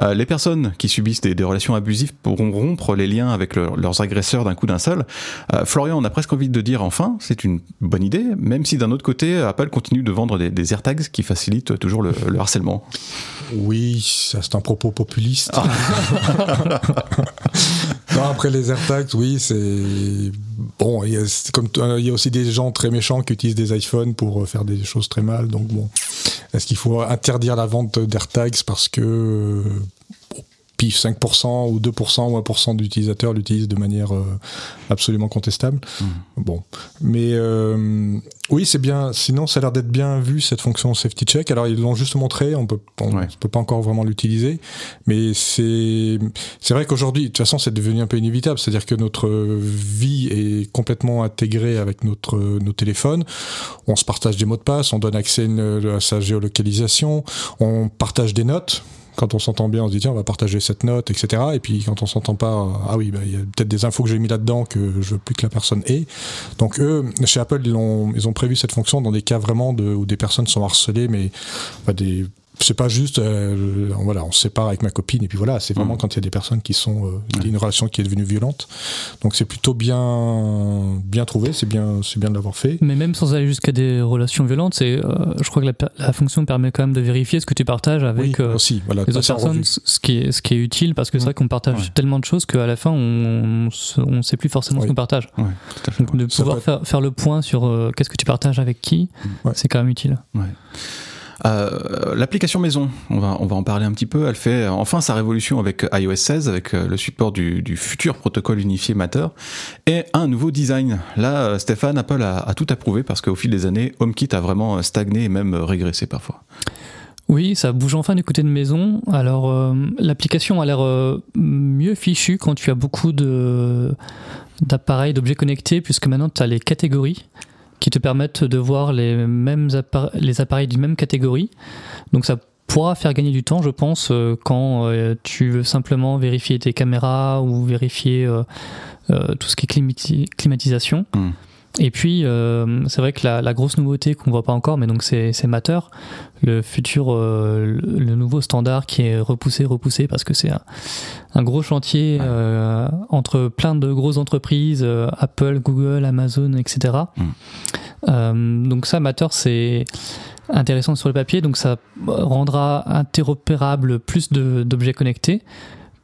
Euh, les personnes qui subissent des, relations abusives pourront rompre les liens avec leurs agresseurs d'un coup d'un seul. Euh, Florian, on a presque envie de dire enfin, c'est une bonne idée, même si d'un autre côté, Apple continue de vendre des, AirTags qui facilitent toujours le, harcèlement. Oui, c'est un propos populiste. Ah. (laughs) après les AirTags, oui, c'est bon. Il y, a, comme, il y a aussi des gens très méchants qui utilisent des iPhones pour faire des choses très mal. Donc bon, est-ce qu'il faut interdire la vente d'AirTags parce que pif 5% ou 2% ou 1% d'utilisateurs l'utilisent de manière euh, absolument contestable. Mmh. Bon, mais euh, oui, c'est bien. Sinon, ça a l'air d'être bien vu cette fonction safety check. Alors ils l'ont juste montré, on peut on, peut pas encore vraiment l'utiliser, mais c'est c'est vrai qu'aujourd'hui, de toute façon, c'est devenu un peu inévitable. C'est-à-dire que notre vie est complètement intégrée avec notre nos téléphones. On se partage des mots de passe, on donne accès à sa géolocalisation, on partage des notes quand on s'entend bien, on se dit tiens, on va partager cette note, etc. Et puis quand on s'entend pas, ah oui, bah, il y a peut-être des infos que j'ai mis là-dedans que je veux plus que la personne ait. Donc eux, chez Apple, ils ont, prévu cette fonction dans des cas vraiment où des personnes sont harcelées, mais des c'est pas juste, euh, voilà, on se sépare avec ma copine et puis voilà, c'est vraiment mm. quand il y a des personnes qui sont, euh, une relation qui est devenue violente. Donc c'est plutôt bien, bien trouvé, c'est bien, c'est bien de l'avoir fait. Mais même sans aller jusqu'à des relations violentes, c'est, euh, je crois que la, fonction permet quand même de vérifier ce que tu partages avec aussi, voilà, les autres personnes, ce qui est, ce qui est utile parce que c'est mm. vrai qu'on partage tellement de choses qu'à la fin on, on, sait plus forcément ce qu'on partage. Donc de pouvoir faire, faire, le point sur qu'est-ce que tu partages avec qui, c'est quand même utile. Euh, l'application maison, on va, en parler un petit peu, elle fait enfin sa révolution avec iOS 16, avec euh, le support du, futur protocole unifié Matter, et un nouveau design. Là, euh, Stéphane, Apple a, tout approuvé parce qu'au fil des années, HomeKit a vraiment stagné et même régressé parfois. Oui, ça bouge enfin du côté de maison. Alors, l'application a l'air mieux fichue quand tu as beaucoup d'appareils, d'objets connectés, puisque maintenant tu as les catégories qui te permettent de voir les mêmes les appareils d'une même catégorie. Donc ça pourra faire gagner du temps, je pense, euh, quand euh, tu veux simplement vérifier tes caméras ou vérifier euh, tout ce qui est climatisation. Hmm. Et puis, euh, c'est vrai que la, grosse nouveauté qu'on voit pas encore, mais donc c'est Matter, le futur, euh, le nouveau standard qui est repoussé, repoussé, parce que c'est un, gros chantier euh, entre plein de grosses entreprises, Apple, Google, Amazon, etc. Mm. donc ça, Matter, c'est intéressant sur le papier, donc ça rendra interopérable plus d'objets connectés.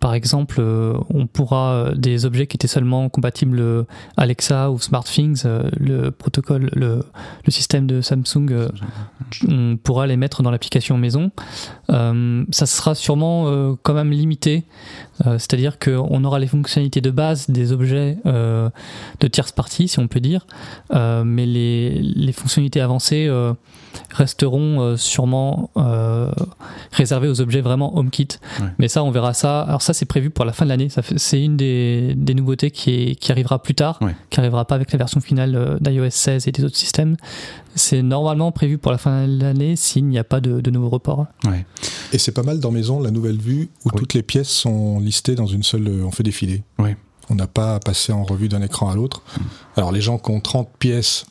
Par exemple, euh, on pourra euh, des objets qui étaient seulement compatibles euh, Alexa ou SmartThings, le protocole, le, système de Samsung, on pourra les mettre dans l'application maison. ça sera sûrement quand même limité, c'est-à-dire qu'on aura les fonctionnalités de base des objets de tierce partie, si on peut dire, mais les, fonctionnalités avancées resteront sûrement réservées aux objets vraiment HomeKit. Mais ça, on verra ça. Alors ça, c'est prévu pour la fin de l'année. C'est une des, nouveautés qui, arrivera plus tard, qui arrivera pas avec la version finale euh, d'iOS 16 et des autres systèmes. C'est normalement prévu pour la fin de l'année s'il n'y a pas de, de nouveaux reports. Et c'est pas mal dans Maison, la nouvelle vue, où toutes les pièces sont listées dans une seule. On fait défiler. On n'a pas à passer en revue d'un écran à l'autre. Mm. Alors les gens qui ont 30 pièces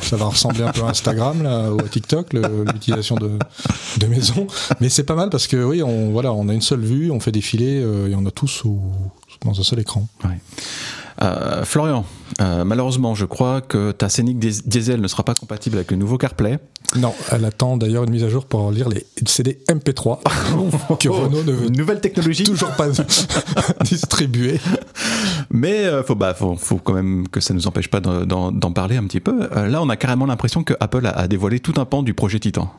ça va ressembler un peu à Instagram là, ou à TikTok, l'utilisation de, de maison. Mais c'est pas mal parce que oui, on, voilà, on a une seule vue, on fait défiler euh, et on a tout sous, dans un seul écran. Euh, Florian, euh, malheureusement, je crois que ta Scénic Diesel ne sera pas compatible avec le nouveau CarPlay. Non, elle attend d'ailleurs une mise à jour pour lire les CD MP3 (laughs) que Renault ne veut nouvelle technologie toujours pas (laughs) distribuer. Mais euh, faut, bah, faut, faut, quand même que ça nous empêche pas d'en parler un petit peu. là, on a carrément l'impression que Apple a, dévoilé tout un pan du projet Titan.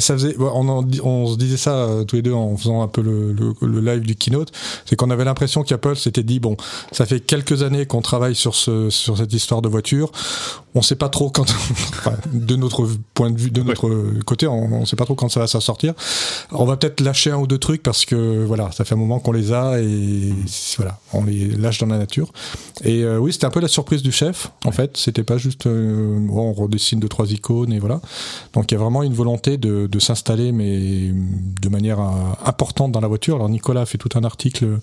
Ça faisait, on, on, se disait ça euh, tous les deux en faisant un peu le, le, live du keynote, c'est qu'on avait l'impression qu'Apple s'était dit bon, ça fait quelques années qu'on travaille sur ce sur cette histoire de voiture, on sait pas trop quand, (laughs) de notre point de vue, de notre côté, on, on sait pas trop quand ça va sortir. On va peut-être lâcher un ou deux trucs parce que voilà, ça fait un moment qu'on les a et voilà, on les lâche dans la nature. Et euh, oui, c'était un peu la surprise du chef. En fait, c'était pas juste euh, on redessine deux trois icônes et voilà. Donc il y a vraiment une volonté de de, s'installer, mais de manière euh, importante dans la voiture. Alors Nicolas fait tout un article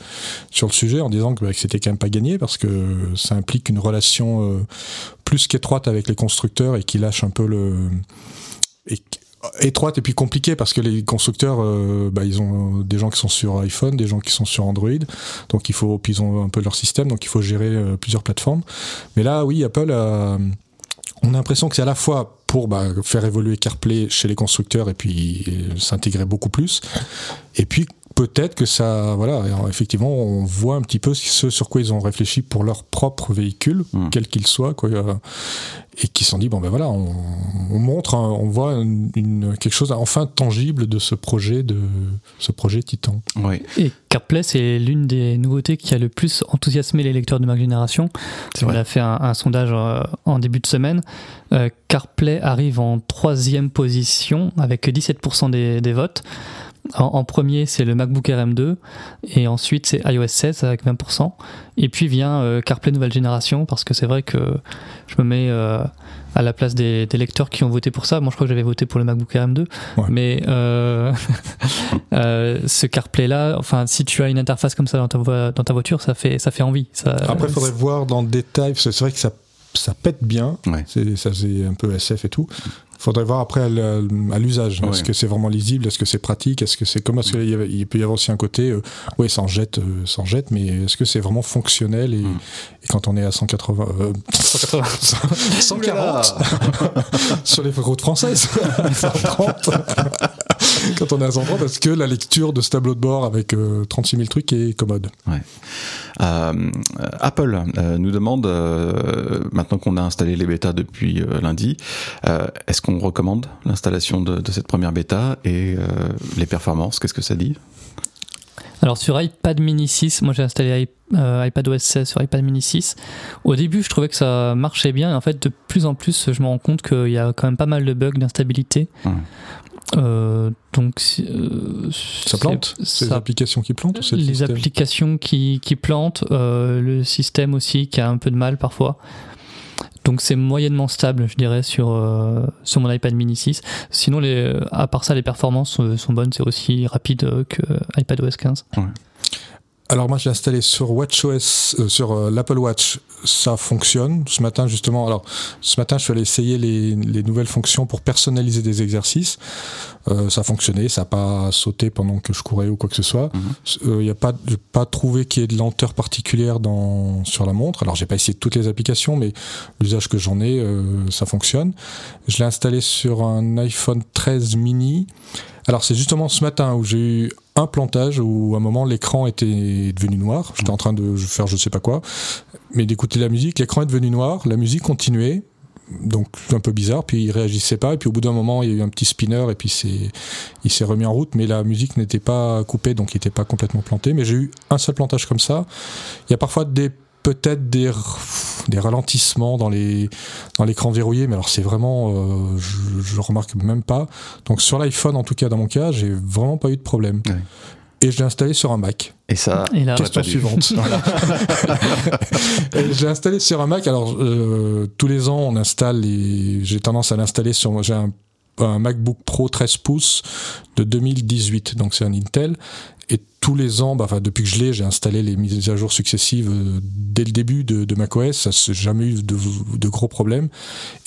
sur le sujet en disant que, bah, c'était quand même pas gagné parce que ça implique une relation euh, plus qu'étroite avec les constructeurs et qui lâche un peu le étroite et puis compliquée parce que les constructeurs euh, bah, ils ont des gens qui sont sur iPhone des gens qui sont sur Android donc il faut puis ils ont un peu leur système donc il faut gérer plusieurs plateformes mais là oui Apple on a l'impression que c'est à la fois pour bah, faire évoluer CarPlay chez les constructeurs et puis euh, s'intégrer beaucoup plus. Et puis peut-être que ça, voilà, effectivement, on voit un petit peu ce sur quoi ils ont réfléchi pour leur propre véhicule, hmm. quel qu'il soit, quoi, euh, et qui se sont dit bon ben voilà, on, montre, on voit une, quelque chose enfin tangible de ce projet de ce projet Titan. Oui. Et CarPlay, c'est l'une des nouveautés qui a le plus enthousiasmé les lecteurs de ma génération. On a fait un, sondage euh, en début de semaine. Euh, CarPlay arrive en troisième position avec 17% des, des votes. En, premier, c'est le MacBook RM2, et ensuite c'est iOS 16 avec 20%, et puis vient euh, CarPlay nouvelle génération, parce que c'est vrai que je me mets euh, à la place des, lecteurs qui ont voté pour ça. Moi, je crois que j'avais voté pour le MacBook RM2, mais (laughs) euh, ce CarPlay-là, enfin, si tu as une interface comme ça dans ta, dans ta voiture, ça fait, ça fait envie. Ça, Après, il faudrait voir dans le détail, c'est vrai que ça ça pète bien. Ça c'est un peu SF et tout faudrait voir après à l'usage. Est-ce que c'est vraiment lisible? Est-ce que c'est pratique? Est-ce que c'est comme est-ce qu'il peut y avoir aussi un côté, oui, ça en jette, ça jette, mais est-ce que c'est vraiment fonctionnel et, quand on est à 180, 180 140 sur les routes françaises, (laughs) 130 (laughs) quand on est à 130 parce que la lecture de ce tableau de bord avec 36 000 trucs est commode. Ouais. Apple nous demande maintenant qu'on a installé les bêtas depuis lundi, est-ce qu'on recommande l'installation de, cette première bêta et euh, les performances Qu'est-ce que ça dit? Alors sur iPad mini 6, moi j'ai installé euh, iPad OS 16 sur iPad mini 6. Au début, je trouvais que ça marchait bien. Et en fait, de plus en plus, je me rends compte qu'il y a quand même pas mal de bugs, d'instabilité. Euh, donc, ça plante Ces applications qui plantent Les applications qui, qui plantent, le système aussi qui a un peu de mal parfois. Donc c'est moyennement stable, je dirais, sur, euh, sur mon iPad mini 6. Sinon, les, à part ça, les performances euh, sont bonnes, c'est aussi rapide euh, que iPadOS 15. Ouais. Alors moi j'ai installé sur WatchOS, euh, sur euh, l'Apple Watch, ça fonctionne. Ce matin justement, alors ce matin je suis allé essayer les, les nouvelles fonctions pour personnaliser des exercices. Euh, ça a fonctionné, ça n'a pas sauté pendant que je courais ou quoi que ce soit. Il mhm. n'y a pas, pas trouvé qu'il y ait de lenteur particulière dans sur la montre. Alors j'ai pas essayé toutes les applications, mais l'usage que j'en ai, ça fonctionne. Je l'ai installé sur un iPhone 13 mini. Alors c'est justement ce matin où j'ai eu un plantage où à un moment l'écran était devenu noir. J'étais en train de faire je sais pas quoi, mais d'écouter la musique, l'écran est devenu noir, la musique continuait. Donc un peu bizarre, puis il réagissait pas, et puis au bout d'un moment il y a eu un petit spinner, et puis c'est, il s'est remis en route, mais la musique n'était pas coupée, donc il n'était pas complètement planté. Mais j'ai eu un seul plantage comme ça. Il y a parfois des peut-être des, des ralentissements dans les dans l'écran verrouillé, mais alors c'est vraiment, euh, je, je remarque même pas. Donc sur l'iPhone, en tout cas dans mon cas, j'ai vraiment pas eu de problème. Et je l'ai installé sur un Mac. Et ça, Et question suivante. j'ai installé sur un Mac. Alors euh, tous les ans, on installe. J'ai tendance à l'installer sur. J'ai un un MacBook Pro 13 pouces de 2018, donc c'est un Intel. Et tous les ans, bah, enfin, depuis que je l'ai, j'ai installé les mises à jour successives euh, dès le début de, de macOS. Ça n'a jamais eu de, gros problèmes.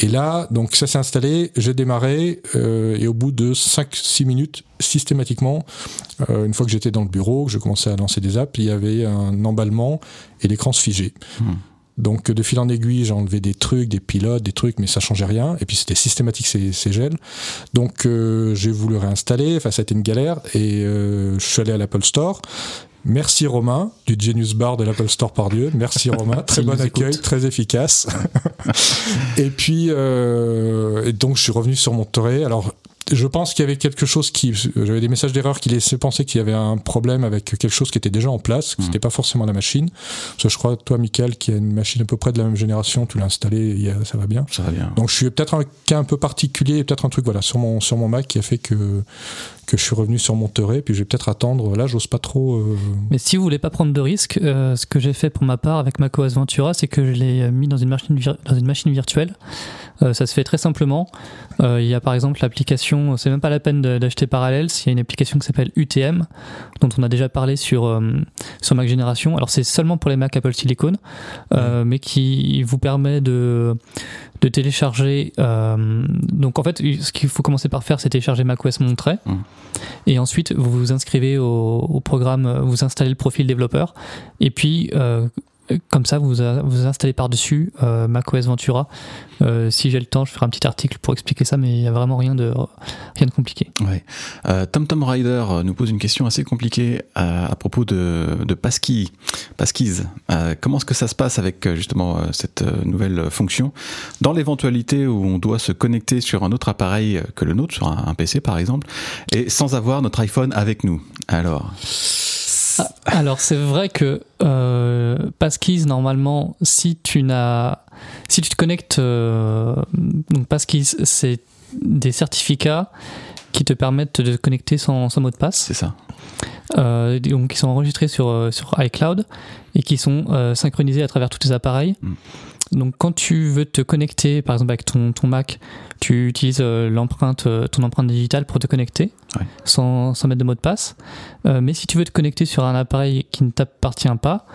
Et là, donc ça s'est installé, j'ai démarré euh, et au bout de 5-6 minutes, systématiquement, euh, une fois que j'étais dans le bureau, que je commençais à lancer des apps, il y avait un emballement et l'écran se figeait. Hmm. Donc de fil en aiguille, j'ai enlevé des trucs, des pilotes, des trucs, mais ça changeait rien. Et puis c'était systématique ces, ces gels. Donc euh, j'ai voulu réinstaller. Enfin, ça a été une galère. Et euh, je suis allé à l'Apple Store. Merci Romain du Genius Bar de l'Apple Store par Dieu. Merci Romain, (laughs) très bon accueil, très efficace. (laughs) et puis euh, et donc je suis revenu sur mon torrent. Alors je pense qu'il y avait quelque chose qui, j'avais des messages d'erreur qui laissaient penser qu'il y avait un problème avec quelque chose qui était déjà en place, que mmh. c'était pas forcément la machine. Ça, je crois, toi, Michael, qui a une machine à peu près de la même génération, tu l'as installée, ça va bien. Ça va bien. Donc, je suis peut-être un cas un peu particulier, peut-être un truc, voilà, sur mon, sur mon Mac qui a fait que, que je suis revenu sur mon Monterey, puis je vais peut-être attendre. Là, j'ose pas trop. Euh, Mais si vous voulez pas prendre de risques, euh, ce que j'ai fait pour ma part avec macOS Ventura, c'est que je l'ai mis dans une machine, dans une machine virtuelle. Euh, ça se fait très simplement. Euh, il y a par exemple l'application, c'est même pas la peine d'acheter Parallels, il y a une application qui s'appelle UTM, dont on a déjà parlé sur, euh, sur Mac Génération. Alors c'est seulement pour les Mac Apple Silicon, mais qui vous permet de, de télécharger. donc en fait, ce qu'il faut commencer par faire, c'est télécharger macOS Monterey. Et ensuite, vous vous inscrivez au, au, programme, vous installez le profil développeur. Et puis, comme ça, vous vous installez par-dessus euh, macOS Ventura. Euh, si j'ai le temps, je ferai un petit article pour expliquer ça, mais il n'y a vraiment rien de, rien de compliqué. Ouais. Euh, Tom Tom Rider nous pose une question assez compliquée à, à propos de, de Passkey, Passkeys. comment est-ce que ça se passe avec justement cette nouvelle fonction? Dans l'éventualité où on doit se connecter sur un autre appareil que le nôtre, sur un, un PC par exemple, et sans avoir notre iPhone avec nous. Alors alors c'est vrai que euh, Passkeys normalement si tu n'as si tu te connectes euh, donc Passkeys c'est des certificats qui te permettent de te connecter sans, mot de passe. C'est ça. Euh, donc qui sont enregistrés sur, sur iCloud et qui sont synchronisés à travers tous tes appareils. Mm. Donc quand tu veux te connecter, par exemple avec ton, ton Mac, tu utilises l'empreinte, ton empreinte digitale pour te connecter, sans, sans, mettre de mot de passe. mais si tu veux te connecter sur un appareil qui ne t'appartient pas,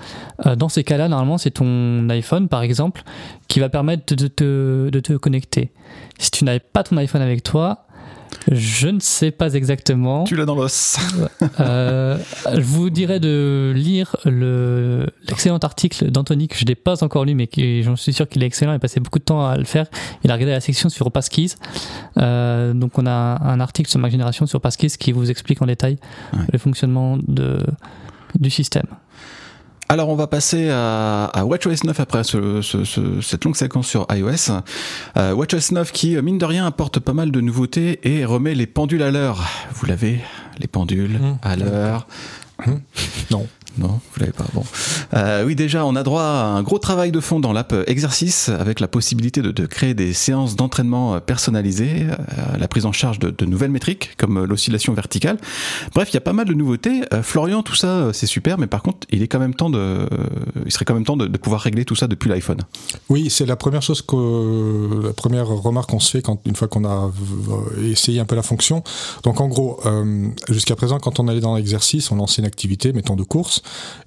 dans ces cas-là, normalement, c'est ton iPhone, par exemple, qui va permettre de te, de te connecter. Si tu n'avais pas ton iPhone avec toi, je ne sais pas exactement. Tu l'as dans l'os. euh, je vous dirais de lire l'excellent article d'Anthony que je n'ai pas encore lu, mais j'en suis sûr qu'il est excellent. Il a passé beaucoup de temps à le faire. Il a regardé la section sur Passkeys. Euh, donc on a un article sur Mac Génération sur Passkeys qui vous explique en détail le fonctionnement de, du système. Alors on va passer à, à WatchOS 9 après cette longue séquence sur iOS. Euh, WatchOS 9 qui, mine de rien, apporte pas mal de nouveautés et remet les pendules à l'heure. Vous l'avez, les pendules mmh. à l'heure. Mmh. Non. Non, vous l'avez pas. Bon. Euh, oui, déjà, on a droit à un gros travail de fond dans l'app Exercice avec la possibilité de, créer des séances d'entraînement euh, personnalisées, euh, la prise en charge de, nouvelles métriques comme l'oscillation verticale. Bref, il y a pas mal de nouveautés. Euh, Florian, tout ça, c'est super, mais par contre, il est quand même temps de, il serait quand même temps de, de pouvoir régler tout ça depuis l'iPhone. Oui, c'est la première chose que, la première remarque qu'on se fait quand une fois qu'on a essayé un peu la fonction. Donc en gros, jusqu'à présent, quand on allait dans l'exercice, on lançait une activité, mettons de course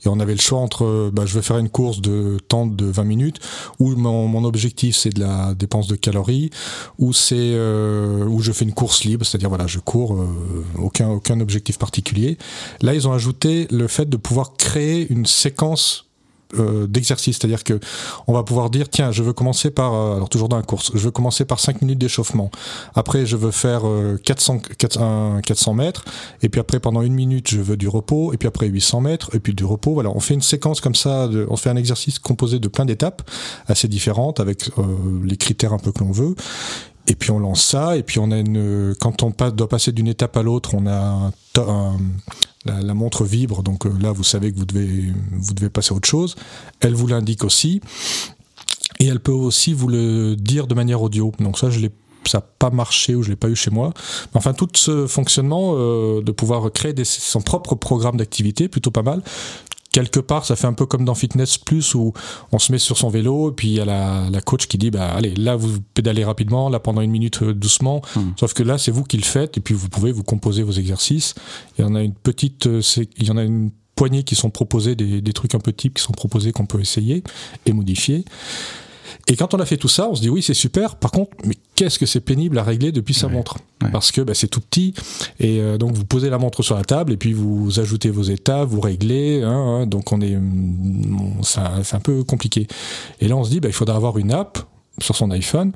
et on avait le choix entre bah, je vais faire une course de temps de 20 minutes ou mon, mon objectif c'est de la dépense de calories ou c'est euh, où je fais une course libre, c'est-à-dire voilà je cours euh, aucun aucun objectif particulier. Là ils ont ajouté le fait de pouvoir créer une séquence euh, d'exercice, c'est-à-dire que on va pouvoir dire tiens, je veux commencer par euh, alors toujours dans la course, je veux commencer par 5 minutes d'échauffement. Après, je veux faire 400 400, 400 mètres et puis après pendant une minute, je veux du repos et puis après 800 mètres et puis du repos. Voilà, on fait une séquence comme ça, de, on fait un exercice composé de plein d'étapes assez différentes avec euh, les critères un peu que l'on veut. Et puis on lance ça, et puis on a une, quand on doit passer d'une étape à l'autre, on a un, la, montre vibre, donc euh, là vous savez que vous devez, vous devez passer à autre chose. Elle vous l'indique aussi. Et elle peut aussi vous le dire de manière audio. Donc ça, je l'ai ça n'a pas marché ou je l'ai pas eu chez moi. Enfin, tout ce fonctionnement euh, de pouvoir créer son propre programme d'activité, plutôt pas mal, quelque part, ça fait un peu comme dans Fitness Plus où on se met sur son vélo et puis il y a la, la coach qui dit bah allez là vous pédalez rapidement, là pendant une minute euh, doucement. Hmm. Sauf que là c'est vous qui le faites et puis vous pouvez vous composer vos exercices. Il y en a une petite, euh, il y en a une poignée qui sont proposés des, des trucs un peu types qui sont proposés qu'on peut essayer et modifier. Et quand on a fait tout ça, on se dit oui, c'est super. Par contre, mais qu'est-ce que c'est pénible à régler depuis sa montre Parce que bah, c'est tout petit. Et euh, donc, vous posez la montre sur la table et puis vous ajoutez vos états, vous réglez. Hein, hein. donc, on est, c'est un peu compliqué. Et là, on se dit, bah, il faudra avoir une app sur son iPhone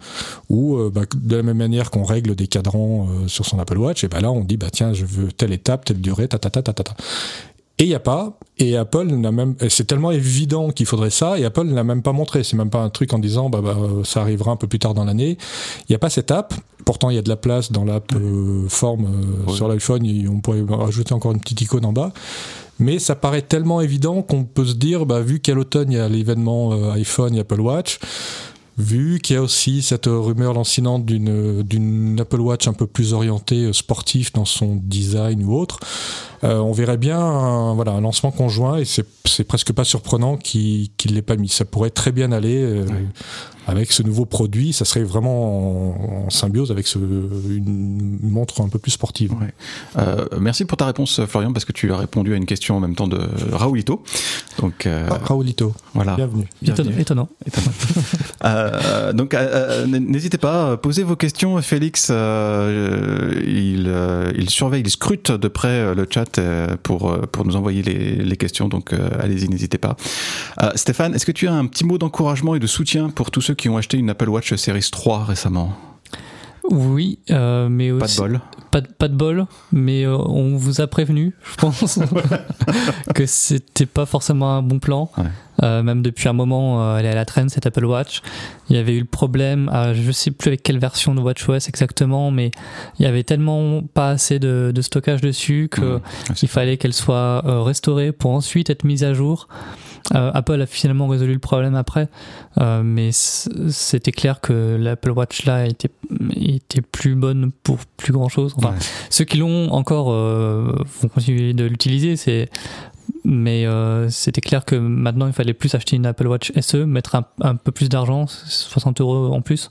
ou euh, bah, de la même manière qu'on règle des cadrans euh, sur son Apple Watch et bah là on dit bah tiens je veux telle étape telle durée ta ta ta ta ta, ta. Et il n'y a pas. Et Apple n'a même, c'est tellement évident qu'il faudrait ça, et Apple n'a même pas montré. C'est même pas un truc en disant, bah, bah ça arrivera un peu plus tard dans l'année. Il n'y a pas cette app. Pourtant, il y a de la place dans l'app euh, forme euh, sur l'iPhone. On pourrait rajouter encore une petite icône en bas. Mais ça paraît tellement évident qu'on peut se dire, bah, vu qu'à l'automne, il y a l'événement euh, iPhone et Apple Watch, vu qu'il y a aussi cette rumeur lancinante d'une d'une Apple Watch un peu plus orientée sportif dans son design ou autre, euh, on verrait bien un, voilà, un lancement conjoint et c'est presque pas surprenant qu'il ne l'ait pas mis. Ça pourrait très bien aller euh, avec ce nouveau produit. Ça serait vraiment en, symbiose avec ce, une, montre un peu plus sportive. Euh, merci pour ta réponse, Florian, parce que tu as répondu à une question en même temps de Raoulito. Donc, ah, Raoulito. Voilà. Bienvenue. Étonnant. (laughs) donc, n'hésitez pas, posez vos questions. Félix, il, il surveille, il scrute de près le chat euh, pour, euh, pour nous envoyer les, les questions, donc euh, allez-y, n'hésitez pas. Stéphane, est-ce que tu as un petit mot d'encouragement et de soutien pour tous ceux qui ont acheté une Apple Watch Series 3 récemment? Oui, mais aussi, pas de bol. Pas, pas de bol, mais on vous a prévenu, je pense, (laughs) que c'était pas forcément un bon plan. Ouais. Euh, même depuis un moment, euh, elle est à la traîne cette Apple Watch. Il y avait eu le problème, euh, je sais plus avec quelle version de WatchOS exactement, mais il y avait tellement pas assez de, de stockage dessus que mmh, il fallait qu'elle soit euh, restaurée pour ensuite être mise à jour. Euh, Apple a finalement résolu le problème après, mais c'était clair que l'Apple Watch là était, était plus bonne pour plus grand chose. Enfin, ceux qui l'ont encore vont continuer de l'utiliser. C'est mais c'était clair que maintenant il fallait plus acheter une Apple Watch SE, mettre un, peu plus d'argent, 60 euros en plus.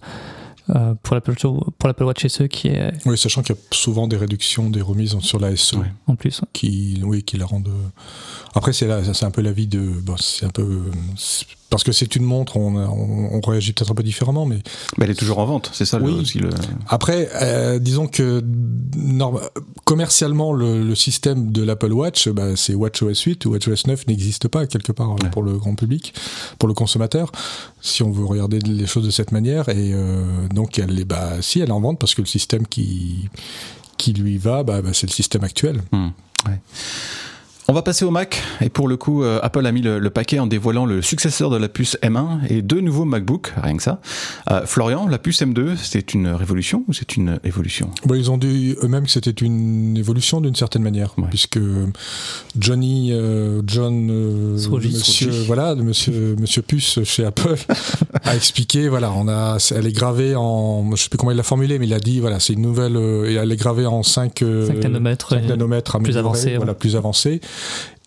Pour l'Apple pour l'Apple Watch SE qui est oui sachant qu'il y a souvent des réductions des remises sur la SE en plus qui oui qui la rendent après c'est c'est un peu la vie de bon, c'est un peu parce que c'est une montre, on, on, réagit peut-être un peu différemment, mais. Mais elle est toujours en vente, c'est ça oui. le. Après, euh, disons que commercialement, le, système de l'Apple Watch, bah, c'est WatchOS 8 ou WatchOS 9 n'existe pas quelque part pour le grand public, pour le consommateur, si on veut regarder les choses de cette manière. Et euh, donc, elle est, bah, si, elle est en vente parce que le système qui, qui lui va, bah, bah c'est le système actuel. Mmh. Ouais. On va passer au Mac. Et pour le coup euh, Apple a mis le, paquet en dévoilant le successeur de la puce M1 et deux nouveaux MacBook, rien que ça. Euh, Florian, la puce M2, c'est une révolution ou c'est une évolution? Bah, Ils ont dit eux-mêmes que c'était une évolution d'une certaine manière, puisque Johnny, euh, John, Monsieur, voilà, Monsieur, Monsieur Puce chez Apple (laughs) a expliqué, voilà, on a, elle est gravée en, je sais plus comment il l'a formulé, mais il a dit, voilà, c'est une nouvelle, elle est gravée en 5, 5 nanomètres, 5 nanomètres plus avancé, voilà, plus avancé.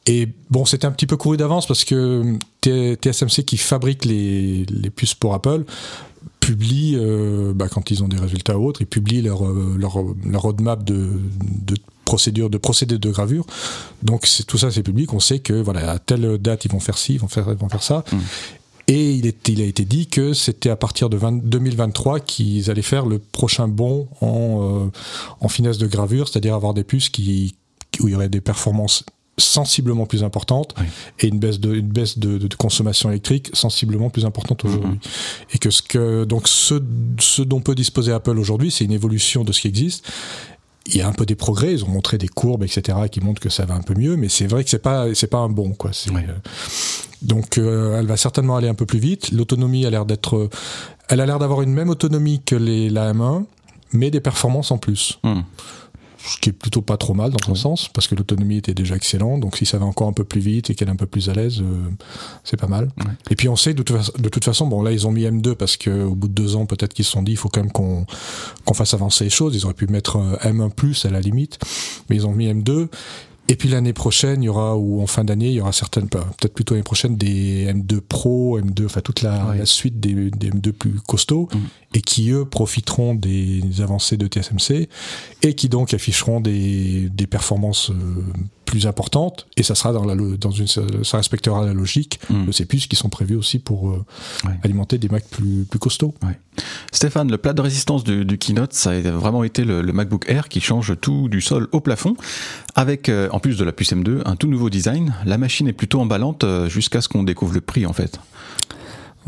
Et bon, c'était un petit peu couru d'avance parce que TSMC qui fabrique les, les puces pour Apple publie, euh, bah, quand ils ont des résultats ou autres, ils publient leur, euh, leur, leur roadmap de, de procédure, de procédés de gravure. Donc c'est tout ça, c'est public. On sait que voilà, à telle date ils vont faire ci, ils vont faire, ils vont faire ça. Mmh. Et il, est, il, a été dit que c'était à partir de 2023 qu'ils allaient faire le prochain bond en, euh, en finesse de gravure, c'est-à-dire avoir des puces qui, où il y aurait des performances sensiblement plus importante et une baisse de une baisse de, de, consommation électrique sensiblement plus importante aujourd'hui mm-hmm. et que ce que donc ce, ce dont peut disposer Apple aujourd'hui c'est une évolution de ce qui existe il y a un peu des progrès, ils ont montré des courbes, etc., qui montrent que ça va un peu mieux, mais c'est vrai que c'est pas c'est pas un bon quoi. Euh, donc euh, elle va certainement aller un peu plus vite. L'autonomie a l'air d'être, elle a l'air d'avoir une même autonomie que les la M1, mais des performances en plus. Mm ce qui est plutôt pas trop mal dans un sens, parce que l'autonomie était déjà excellente, donc si ça va encore un peu plus vite et qu'elle est un peu plus à l'aise, euh, c'est pas mal. Et puis on sait de, de, toute façon, bon là ils ont mis M2 parce qu'au bout de deux ans peut-être qu'ils se sont dit il faut quand même qu'on qu'on fasse avancer les choses, ils auraient pu mettre euh, M1 à la limite, mais ils ont mis M2 et puis l'année prochaine, il y aura, ou en fin d'année, il y aura certaines, peut-être plutôt l'année prochaine, des M2 Pro, M2, enfin toute la, suite des, des, M2 plus costauds, mm. et qui eux profiteront des avancées de TSMC, et qui donc afficheront des, des performances euh, plus importante et ça sera dans la dans une ça respectera la logique hmm. de ces puces qui sont prévues aussi pour euh, alimenter des Macs plus plus costauds. Stéphane, le plat de résistance du, Keynote, ça a vraiment été le, MacBook Air qui change tout du sol au plafond avec euh, en plus de la puce M2 un tout nouveau design. La machine est plutôt emballante euh, jusqu'à ce qu'on découvre le prix en fait.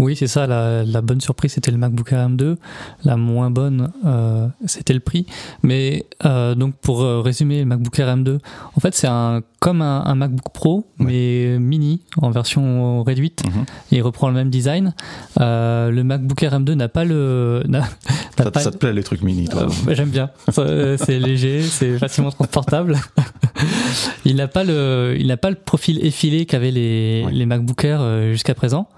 Oui, c'est ça. La, bonne surprise, c'était le MacBook Air M2. La moins bonne, euh, c'était le prix. Mais euh, donc, pour euh, résumer, le MacBook Air M2, en fait, c'est un comme un, MacBook Pro, mais mini, en version réduite. Mhm. Il reprend le même design. le MacBook Air M2 n'a pas le. (laughs) Ça, ça, te plaît les trucs mini, toi J'aime bien. c'est (laughs) léger, c'est facilement transportable. (laughs) il n'a pas le, il n'a pas le profil effilé qu'avaient les, les MacBook Air jusqu'à présent.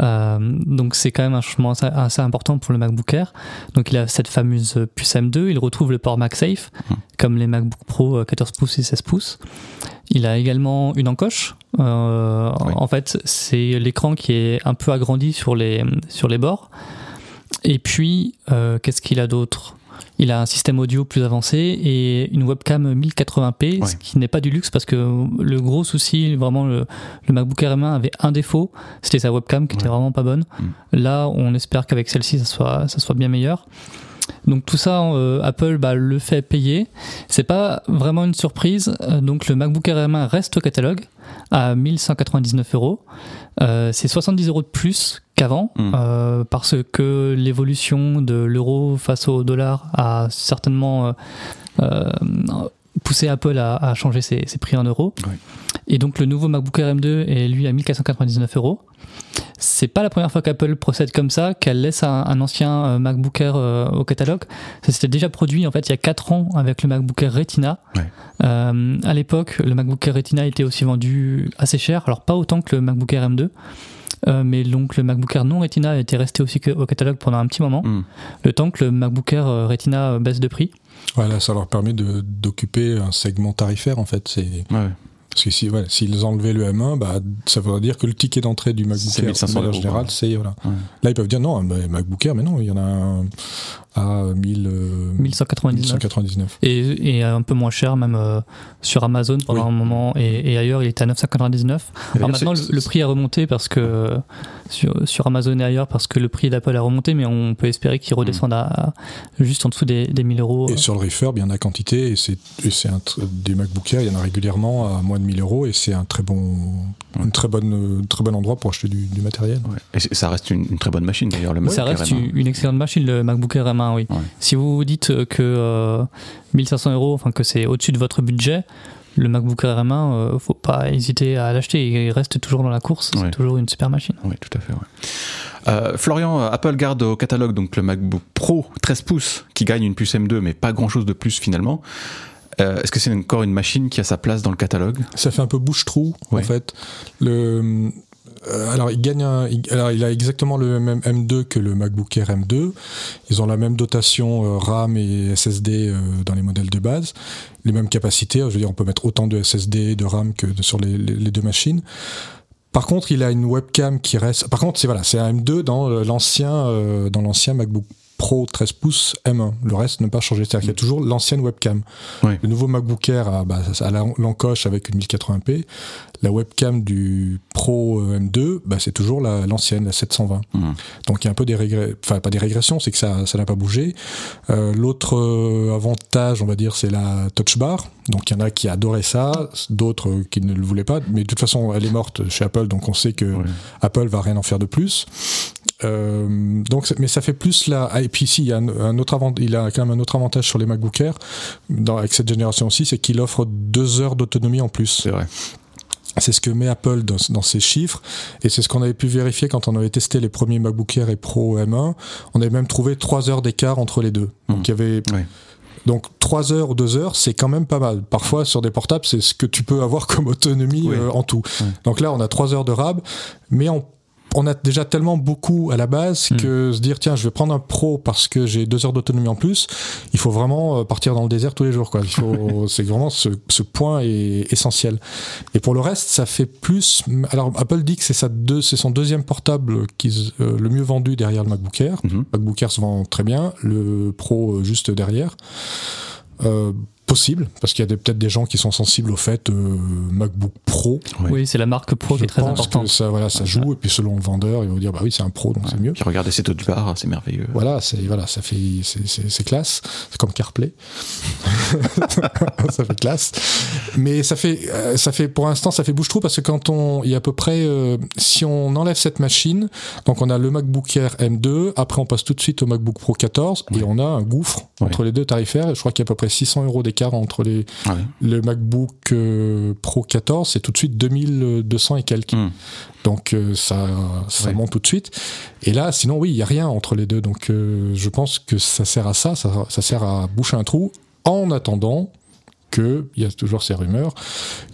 Euh, donc c'est quand même un changement assez, important pour le MacBook Air. Donc il a cette fameuse puce M2, il retrouve le port MagSafe, mmh. comme les MacBook Pro 14 euh, pouces et 16 pouces. Il a également une encoche. Euh, En fait, c'est l'écran qui est un peu agrandi sur les, sur les bords. Et puis, euh, qu'est-ce qu'il a d'autre? Il a un système audio plus avancé et une webcam 1080p, ce qui n'est pas du luxe parce que le gros souci, vraiment, le, MacBook Air M1 avait un défaut, c'était sa webcam qui était vraiment pas bonne. Mm. Là, on espère qu'avec celle-ci, ça soit, ça soit bien meilleur. Donc tout ça, euh, Apple bah, le fait payer. C'est pas vraiment une surprise. Euh, donc le MacBook Air M1 reste au catalogue à 1199 euros. Euh, c'est 70 euros de plus qu'avant hmm. parce que l'évolution de l'euro face au dollar a certainement poussé Apple à, changer ses, prix en euros. Et donc le nouveau MacBook Air M2 est lui à 1499 euros. C'est pas la première fois qu'Apple procède comme ça, qu'elle laisse un, ancien euh, MacBook Air euh, au catalogue. Ça s'était déjà produit en fait il y a 4 ans avec le MacBook Air Retina. Euh, à l'époque, le MacBook Air Retina était aussi vendu assez cher, alors pas autant que le MacBook Air M2. Mais donc le MacBook Air non Retina était resté aussi au catalogue pendant un petit moment, hmm. le temps que le MacBook Air Retina baisse de prix. Voilà, ça leur permet d'occuper un segment tarifaire en fait. C'est Parce que si, s'ils enlevaient le M1, bah, ça voudrait dire que le ticket d'entrée du MacBook Air, en général, c'est voilà. Là, ils peuvent dire non, MacBook Air, mais non, il y en a un, à 1000, 1199. Et, un peu moins cher, même euh, sur Amazon pendant un moment, et, ailleurs, il était à 999. Alors maintenant, le, prix a remonté parce que sur, Amazon et ailleurs, parce que le prix d'Apple a remonté, mais on peut espérer qu'il redescende à, juste en dessous des, des 1000 euros. Et sur le refurb, il y en a quantité, et c'est des MacBook Air, il y en a régulièrement à moins de 1000 euros, et c'est un très bon, une très bonne, très bon endroit pour acheter du, matériel. Et ça reste une, très bonne machine d'ailleurs, le Ça reste une, excellente machine, le MacBook Air M1 oui. Si vous vous dites que 1500 euh, euros, enfin que c'est au-dessus de votre budget, le MacBook Air M1, euh, faut pas hésiter à l'acheter. Il reste toujours dans la course. C'est toujours une super machine. Oui, tout à fait. Euh, Florian, Apple garde au catalogue donc le MacBook Pro 13 pouces qui gagne une puce M2, mais pas grand chose de plus finalement. Est-ce que c'est encore une machine qui a sa place dans le catalogue? Ça fait un peu bouche-trou, en fait. Le, euh, alors, il gagne alors, il a exactement le même M2 que le MacBook Air M2. Ils ont la même dotation euh, RAM et SSD euh, dans les modèles de base. Les mêmes capacités. Je veux dire, on peut mettre autant de SSD de RAM que sur les, deux machines. Par contre, il a une webcam qui reste. Par contre, c'est voilà, c'est un M2 dans l'ancien dans l'ancien MacBook Pro 13 pouces M1. Le reste n'a pas changé. C'est-à-dire qu'il y a toujours l'ancienne webcam. Le nouveau MacBook Air a, bah, l'encoche avec une 1080p. La webcam du Pro euh, M2, bah, c'est toujours l'ancienne, la, 720. Mmh. Donc il y a un peu des régressions, enfin pas des régressions, c'est que ça n'a pas bougé. Euh, l'autre euh, avantage, on va dire, c'est la touch bar. Donc il y en a qui adoraient ça, d'autres qui ne le voulaient pas. Mais de toute façon, elle est morte chez Apple, donc on sait que Apple va rien en faire de plus. Donc, mais ça fait plus la. Ah, et puis ici, il y a un, autre avant... il a quand même un autre avantage sur les MacBook Air dans, avec cette génération aussi, c'est qu'il offre deux heures d'autonomie en plus. C'est vrai. C'est ce que met Apple dans, ses chiffres et c'est ce qu'on avait pu vérifier quand on avait testé les premiers MacBook Air et Pro M1. On avait même trouvé 3 heures d'écart entre les deux. Donc il y avait Donc 3 heures ou 2 heures, c'est quand même pas mal. Parfois sur des portables, c'est ce que tu peux avoir comme autonomie euh, en tout. Donc là, on a 3 heures de RAB, mais on on a déjà tellement beaucoup à la base hmm. que se dire tiens je vais prendre un pro parce que j'ai deux heures d'autonomie en plus il faut vraiment euh, partir dans le désert tous les jours quoi (laughs) c'est vraiment ce, point est essentiel et pour le reste ça fait plus alors Apple dit que c'est sa deux c'est son deuxième portable qui euh, le mieux vendu derrière le MacBook Air mhm. MacBook Air se vend très bien le pro euh, juste derrière possible, parce qu'il y a peut-être des gens qui sont sensibles au fait euh, MacBook Pro. Oui, c'est la marque Pro qui est très importante. Que ça, voilà, ça joue, et puis selon le vendeur, il va dire bah oui, c'est un Pro, donc c'est mieux. Puis regardez cette autre barre, c'est merveilleux. Voilà, c'est voilà, ça fait c'est classe, c'est comme CarPlay, (laughs) ça fait classe. Mais ça fait euh, ça fait pour l'instant ça fait bouche trou parce que quand on il y a à peu près euh, si on enlève cette machine, donc on a le MacBook Air M2, après on passe tout de suite au MacBook Pro 14 et on a un gouffre entre les deux tarifaires. Je crois qu'il y a à peu près 600 euros d'écart entre les, le MacBook euh, Pro 14, c'est tout de suite 2200 et quelques. Hmm. Donc euh, ça, ça monte tout de suite. Et là, sinon, oui, il n'y a rien entre les deux. Donc euh, je pense que ça sert à ça, ça, ça sert à boucher un trou en attendant que, il y a toujours ces rumeurs,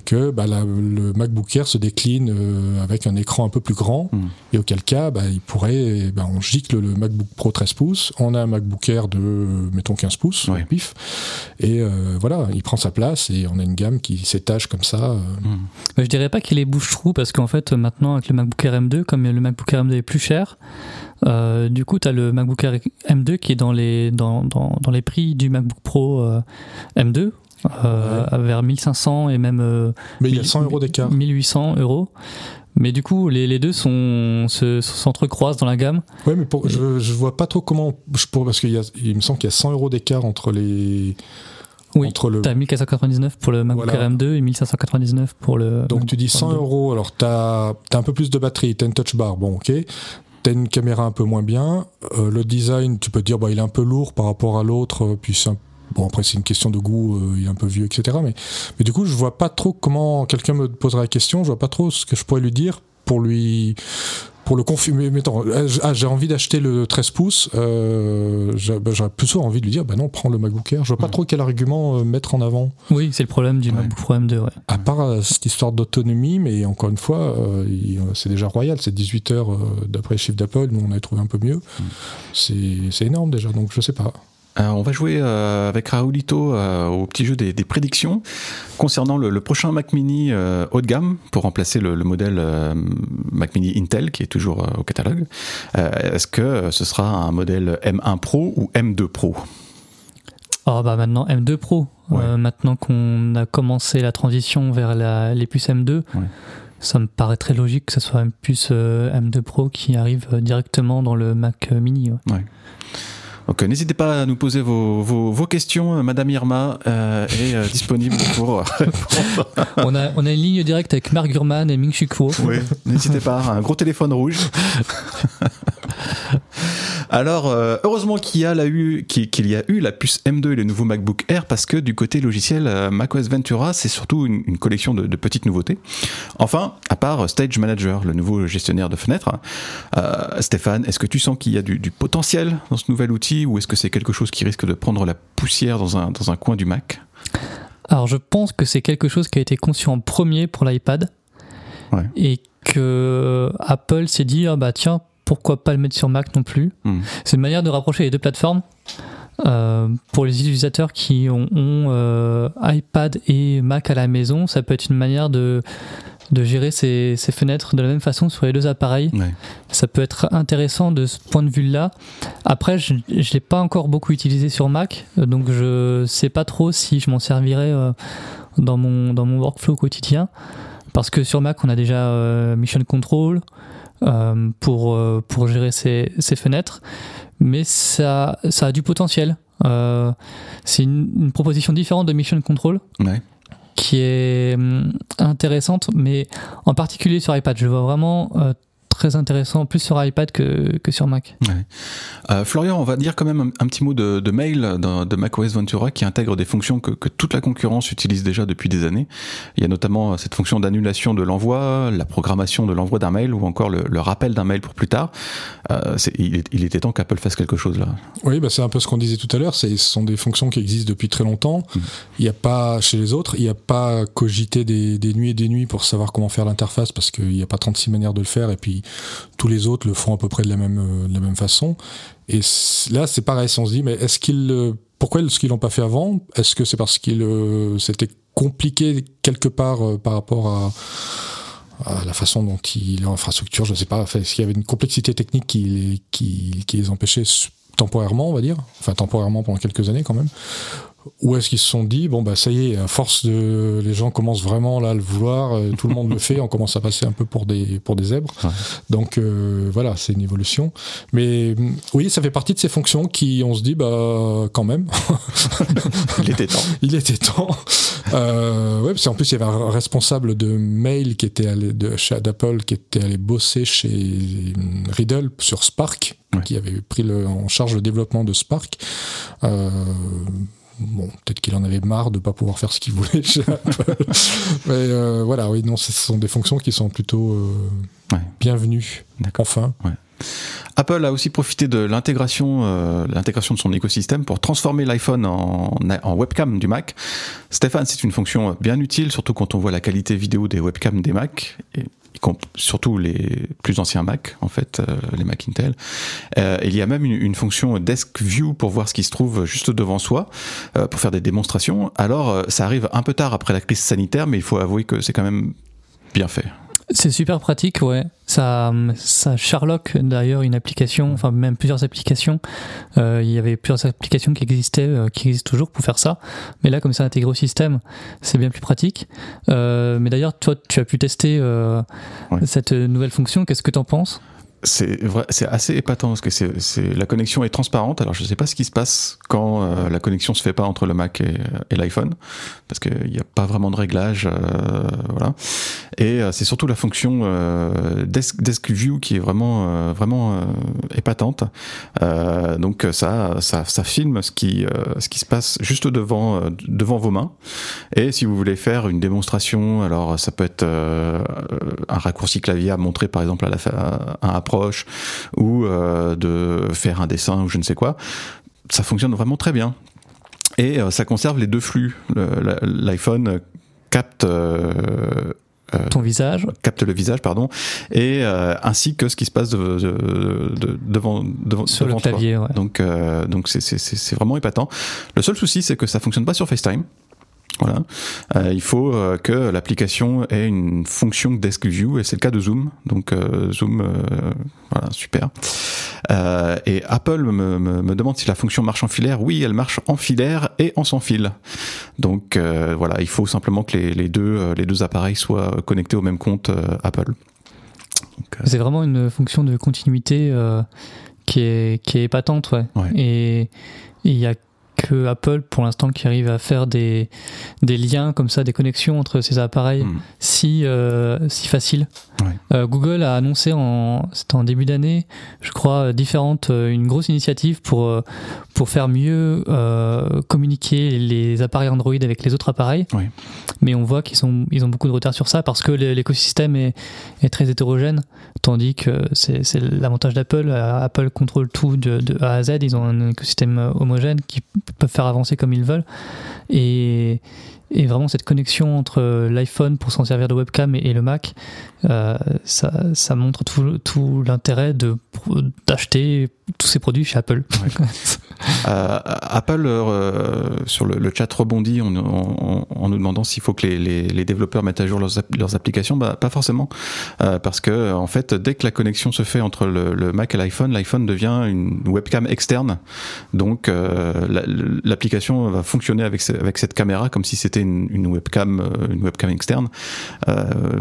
que bah, le MacBook Air se décline euh, avec un écran un peu plus grand, hmm. et auquel cas, bah, il pourrait, bah, on gicle le MacBook Pro 13 pouces, on a un MacBook Air de, mettons, 15 pouces, pif, et euh, voilà, il prend sa place, et on a une gamme qui s'étage comme ça. Euh. Hmm. je dirais pas qu'il est bouche-trou, parce qu'en fait, maintenant, avec le MacBook Air M2, comme le MacBook Air M2 est plus cher, du coup, tu as le MacBook Air M2 qui est dans les, dans, dans, dans les prix du MacBook Pro M2, euh, vers 1500 et même. Euh, Mais il y a 100 euros d'écart. 1800 euros. Mais du coup, les, les deux sont, s'entrecroisent dans la gamme. Ouais, mais je, je vois pas trop comment. Je pour, parce qu'il il me semble qu'il y a 100 euros d'écart entre les. Oui, entre le... t'as 1499 pour le MacBook Air M2 et 1599 pour le. Donc tu dis 100 euros, alors t'as as un peu plus de batterie, t'as une touch bar, bon ok. T'as une caméra un peu moins bien. Euh, le design, tu peux dire, bah, il est un peu lourd par rapport à l'autre, puis c'est un Bon, après, c'est une question de goût, euh, il est un peu vieux, etc. Mais, mais du coup, je vois pas trop comment quelqu'un me poserait la question, je vois pas trop ce que je pourrais lui dire pour lui pour le confirmer, mettons, ah, j'ai envie d'acheter le 13 pouces, euh, bah, j'aurais plutôt envie de lui dire, bah non, prends le MacBook Air. Je vois pas trop quel argument euh, mettre en avant. Oui, c'est le problème du MacBook Pro M2, ouais. À part euh, cette histoire d'autonomie, mais encore une fois, c'est déjà royal, c'est 18 heures d'après les chiffres d'Apple, nous on avait trouvé un peu mieux. Mm. C'est énorme déjà, donc je sais pas. On va jouer avec Raoulito au petit jeu des, prédictions concernant le, prochain Mac Mini haut de gamme pour remplacer le, modèle Mac Mini Intel qui est toujours au catalogue. Est-ce que ce sera un modèle M1 Pro ou M2 Pro? Oh bah maintenant M2 Pro. maintenant qu'on a commencé la transition vers les puces M2, ça me paraît très logique que ce soit une puce M2 Pro qui arrive directement dans le Mac Mini. Donc n'hésitez pas à nous poser vos, vos, questions. Madame Irma euh, est euh, (laughs) disponible pour répondre. on, a, on a une ligne directe avec Marc Gurman et Ming Chi Oui, n'hésitez pas. Un gros téléphone rouge. (laughs) (laughs) Alors, euh, heureusement qu'il y, a la eu, qu'il y a eu la puce M2 et le nouveau MacBook Air, parce que du côté logiciel, euh, macOS Ventura, c'est surtout une, collection de, petites nouveautés. Enfin, à part Stage Manager, le nouveau gestionnaire de fenêtres, euh, Stéphane, est-ce que tu sens qu'il y a du, potentiel dans ce nouvel outil, ou est-ce que c'est quelque chose qui risque de prendre la poussière dans un, dans un coin du Mac? Alors, je pense que c'est quelque chose qui a été conçu en premier pour l'iPad. Et que Apple s'est dit, ah bah tiens, pourquoi pas le mettre sur Mac non plus hmm. C'est une manière de rapprocher les deux plateformes. Euh, pour les utilisateurs qui ont, euh, iPad et Mac à la maison, ça peut être une manière de, de gérer ces, fenêtres de la même façon sur les deux appareils. Ça peut être intéressant de ce point de vue-là. Après, je ne l'ai pas encore beaucoup utilisé sur Mac, donc je sais pas trop si je m'en servirais euh, dans, mon, dans mon workflow quotidien. Parce que sur Mac, on a déjà Mission Control, pour, euh, pour gérer ces, ces, fenêtres. Mais ça, ça a du potentiel. Euh, c'est une, proposition différente de Mission Control. qui est hum, intéressante, mais en particulier sur iPad. Je vois vraiment très intéressant, plus sur iPad que, que sur Mac. Euh, Florian, on va dire quand même un, petit mot de, de mail de, de macOS Ventura qui intègre des fonctions que, que, toute la concurrence utilise déjà depuis des années. Il y a notamment cette fonction d'annulation de l'envoi, la programmation de l'envoi d'un mail ou encore le, le rappel d'un mail pour plus tard. Euh, il, il, était temps qu'Apple fasse quelque chose là. Oui, bah c'est un peu ce qu'on disait tout à l'heure. Ce sont des fonctions qui existent depuis très longtemps. Mm. Il n'y a pas chez les autres, il n'y a pas cogité des, des nuits et des nuits pour savoir comment faire l'interface parce qu'il n'y a pas 36 manières de le faire et puis tous les autres le font à peu près de la même, euh, façon. Et là, c'est pareil, si on se dit, mais est-ce qu'ils, euh, pourquoi est-ce qu'ils l'ont pas fait avant? Est-ce que c'est parce qu'il euh, c'était compliqué quelque part par rapport à, la façon dont il l'infrastructure, je ne sais pas, est-ce qu'il y avait une complexité technique qui les empêchait temporairement, on va dire, enfin temporairement pendant quelques années quand même, ou est-ce qu'ils se sont dit bon bah ça y est à force de les gens commencent vraiment là à le vouloir euh, tout le monde le fait on commence à passer un peu pour des pour des zèbres. Donc euh, voilà c'est une évolution. Mais mm, oui ça fait partie de ces fonctions qui on se dit bah quand même. (laughs) Il était temps. Il était temps. Euh, ouais parce qu'en plus il y avait un responsable de mail qui était allé de chez Apple qui était allé bosser chez Riddle sur Spark qui avait pris le, en charge le développement de Spark. Euh, Bon, peut-être qu'il en avait marre de ne pas pouvoir faire ce qu'il voulait chez Apple. (laughs) Mais euh, voilà, oui, non, ce sont des fonctions qui sont plutôt euh, bienvenues. Enfin. Apple a aussi profité de l'intégration, euh, l'intégration de son écosystème pour transformer l'iPhone en, en, webcam du Mac. Stéphane, c'est une fonction bien utile, surtout quand on voit la qualité vidéo des webcams des Mac. Et surtout les plus anciens Mac, en fait, euh, les Mac Intel. Euh, il y a même une, fonction Desk View pour voir ce qui se trouve juste devant soi, euh, pour faire des démonstrations. Alors, ça arrive un peu tard après la crise sanitaire, mais il faut avouer que c'est quand même bien fait. C'est super pratique, ouais. Ça, ça Sherlock d'ailleurs une application, enfin même plusieurs applications. Euh, il y avait plusieurs applications qui existaient, euh, qui existent toujours pour faire ça. Mais là, comme c'est intégré au système, c'est bien plus pratique. Euh, mais d'ailleurs, toi, tu as pu tester cette nouvelle fonction. Qu'est-ce que tu en penses? C'est c'est assez épatant parce que c'est la connexion est transparente. Alors je ne sais pas ce qui se passe quand euh, la connexion se fait pas entre le Mac et, et l'iPhone parce qu'il n'y a pas vraiment de réglage, euh, voilà. Et euh, c'est surtout la fonction Desk, Desk, View qui est vraiment vraiment épatante. donc ça, ça ça filme ce qui ce qui se passe juste devant devant vos mains. Et si vous voulez faire une démonstration, alors ça peut être un raccourci clavier à montrer par exemple à la à un ou euh, de faire un dessin ou je ne sais quoi. Ça fonctionne vraiment très bien. Et euh, ça conserve les deux flux. L'iPhone capte euh, ton visage, capte le visage, pardon, et ainsi que ce qui se passe devant, devant sur le clavier. Donc donc c'est vraiment épatant. Le seul souci c'est que ça fonctionne pas sur FaceTime. Voilà. Euh, il faut euh, que l'application ait une fonction Desk View et c'est le cas de Zoom. Donc euh, Zoom, voilà, super. Et Apple me, me, demande si la fonction marche en filaire. Oui, elle marche en filaire et en sans fil. Donc voilà, il faut simplement que les, les, deux, les deux appareils soient connectés au même compte Apple. C'est vraiment une fonction de continuité qui est qui est épatante, ouais. Et il y a que Apple, pour l'instant, qui arrive à faire des, des liens comme ça, des connexions entre ces appareils hmm. si, euh, si faciles. Euh, Google a annoncé en, en début d'année, je crois, différentes, euh, une grosse initiative pour, pour faire mieux communiquer les appareils Android avec les autres appareils. Mais on voit qu'ils ont, ils ont beaucoup de retard sur ça parce que l'écosystème est, est très hétérogène, tandis que c'est l'avantage d'Apple. Apple contrôle tout de, de, A à Z, ils ont un écosystème homogène qui peuvent faire avancer comme ils veulent. Et, et vraiment cette connexion entre l'iPhone pour s'en servir de webcam et, le Mac, euh, ça, ça, montre tout, tout l'intérêt de, d'acheter tous ces produits chez Apple. (laughs) Euh, Apple, euh, sur le, chat rebondit en, en, nous demandant s'il faut que les, les, les, développeurs mettent à jour leurs, leurs applications. Bah, pas forcément, euh, parce que en fait, dès que la connexion se fait entre le, le Mac et l'iPhone, l'iPhone devient une webcam externe. Donc, l'application va fonctionner avec, avec cette caméra comme si c'était une, une, webcam, une webcam externe.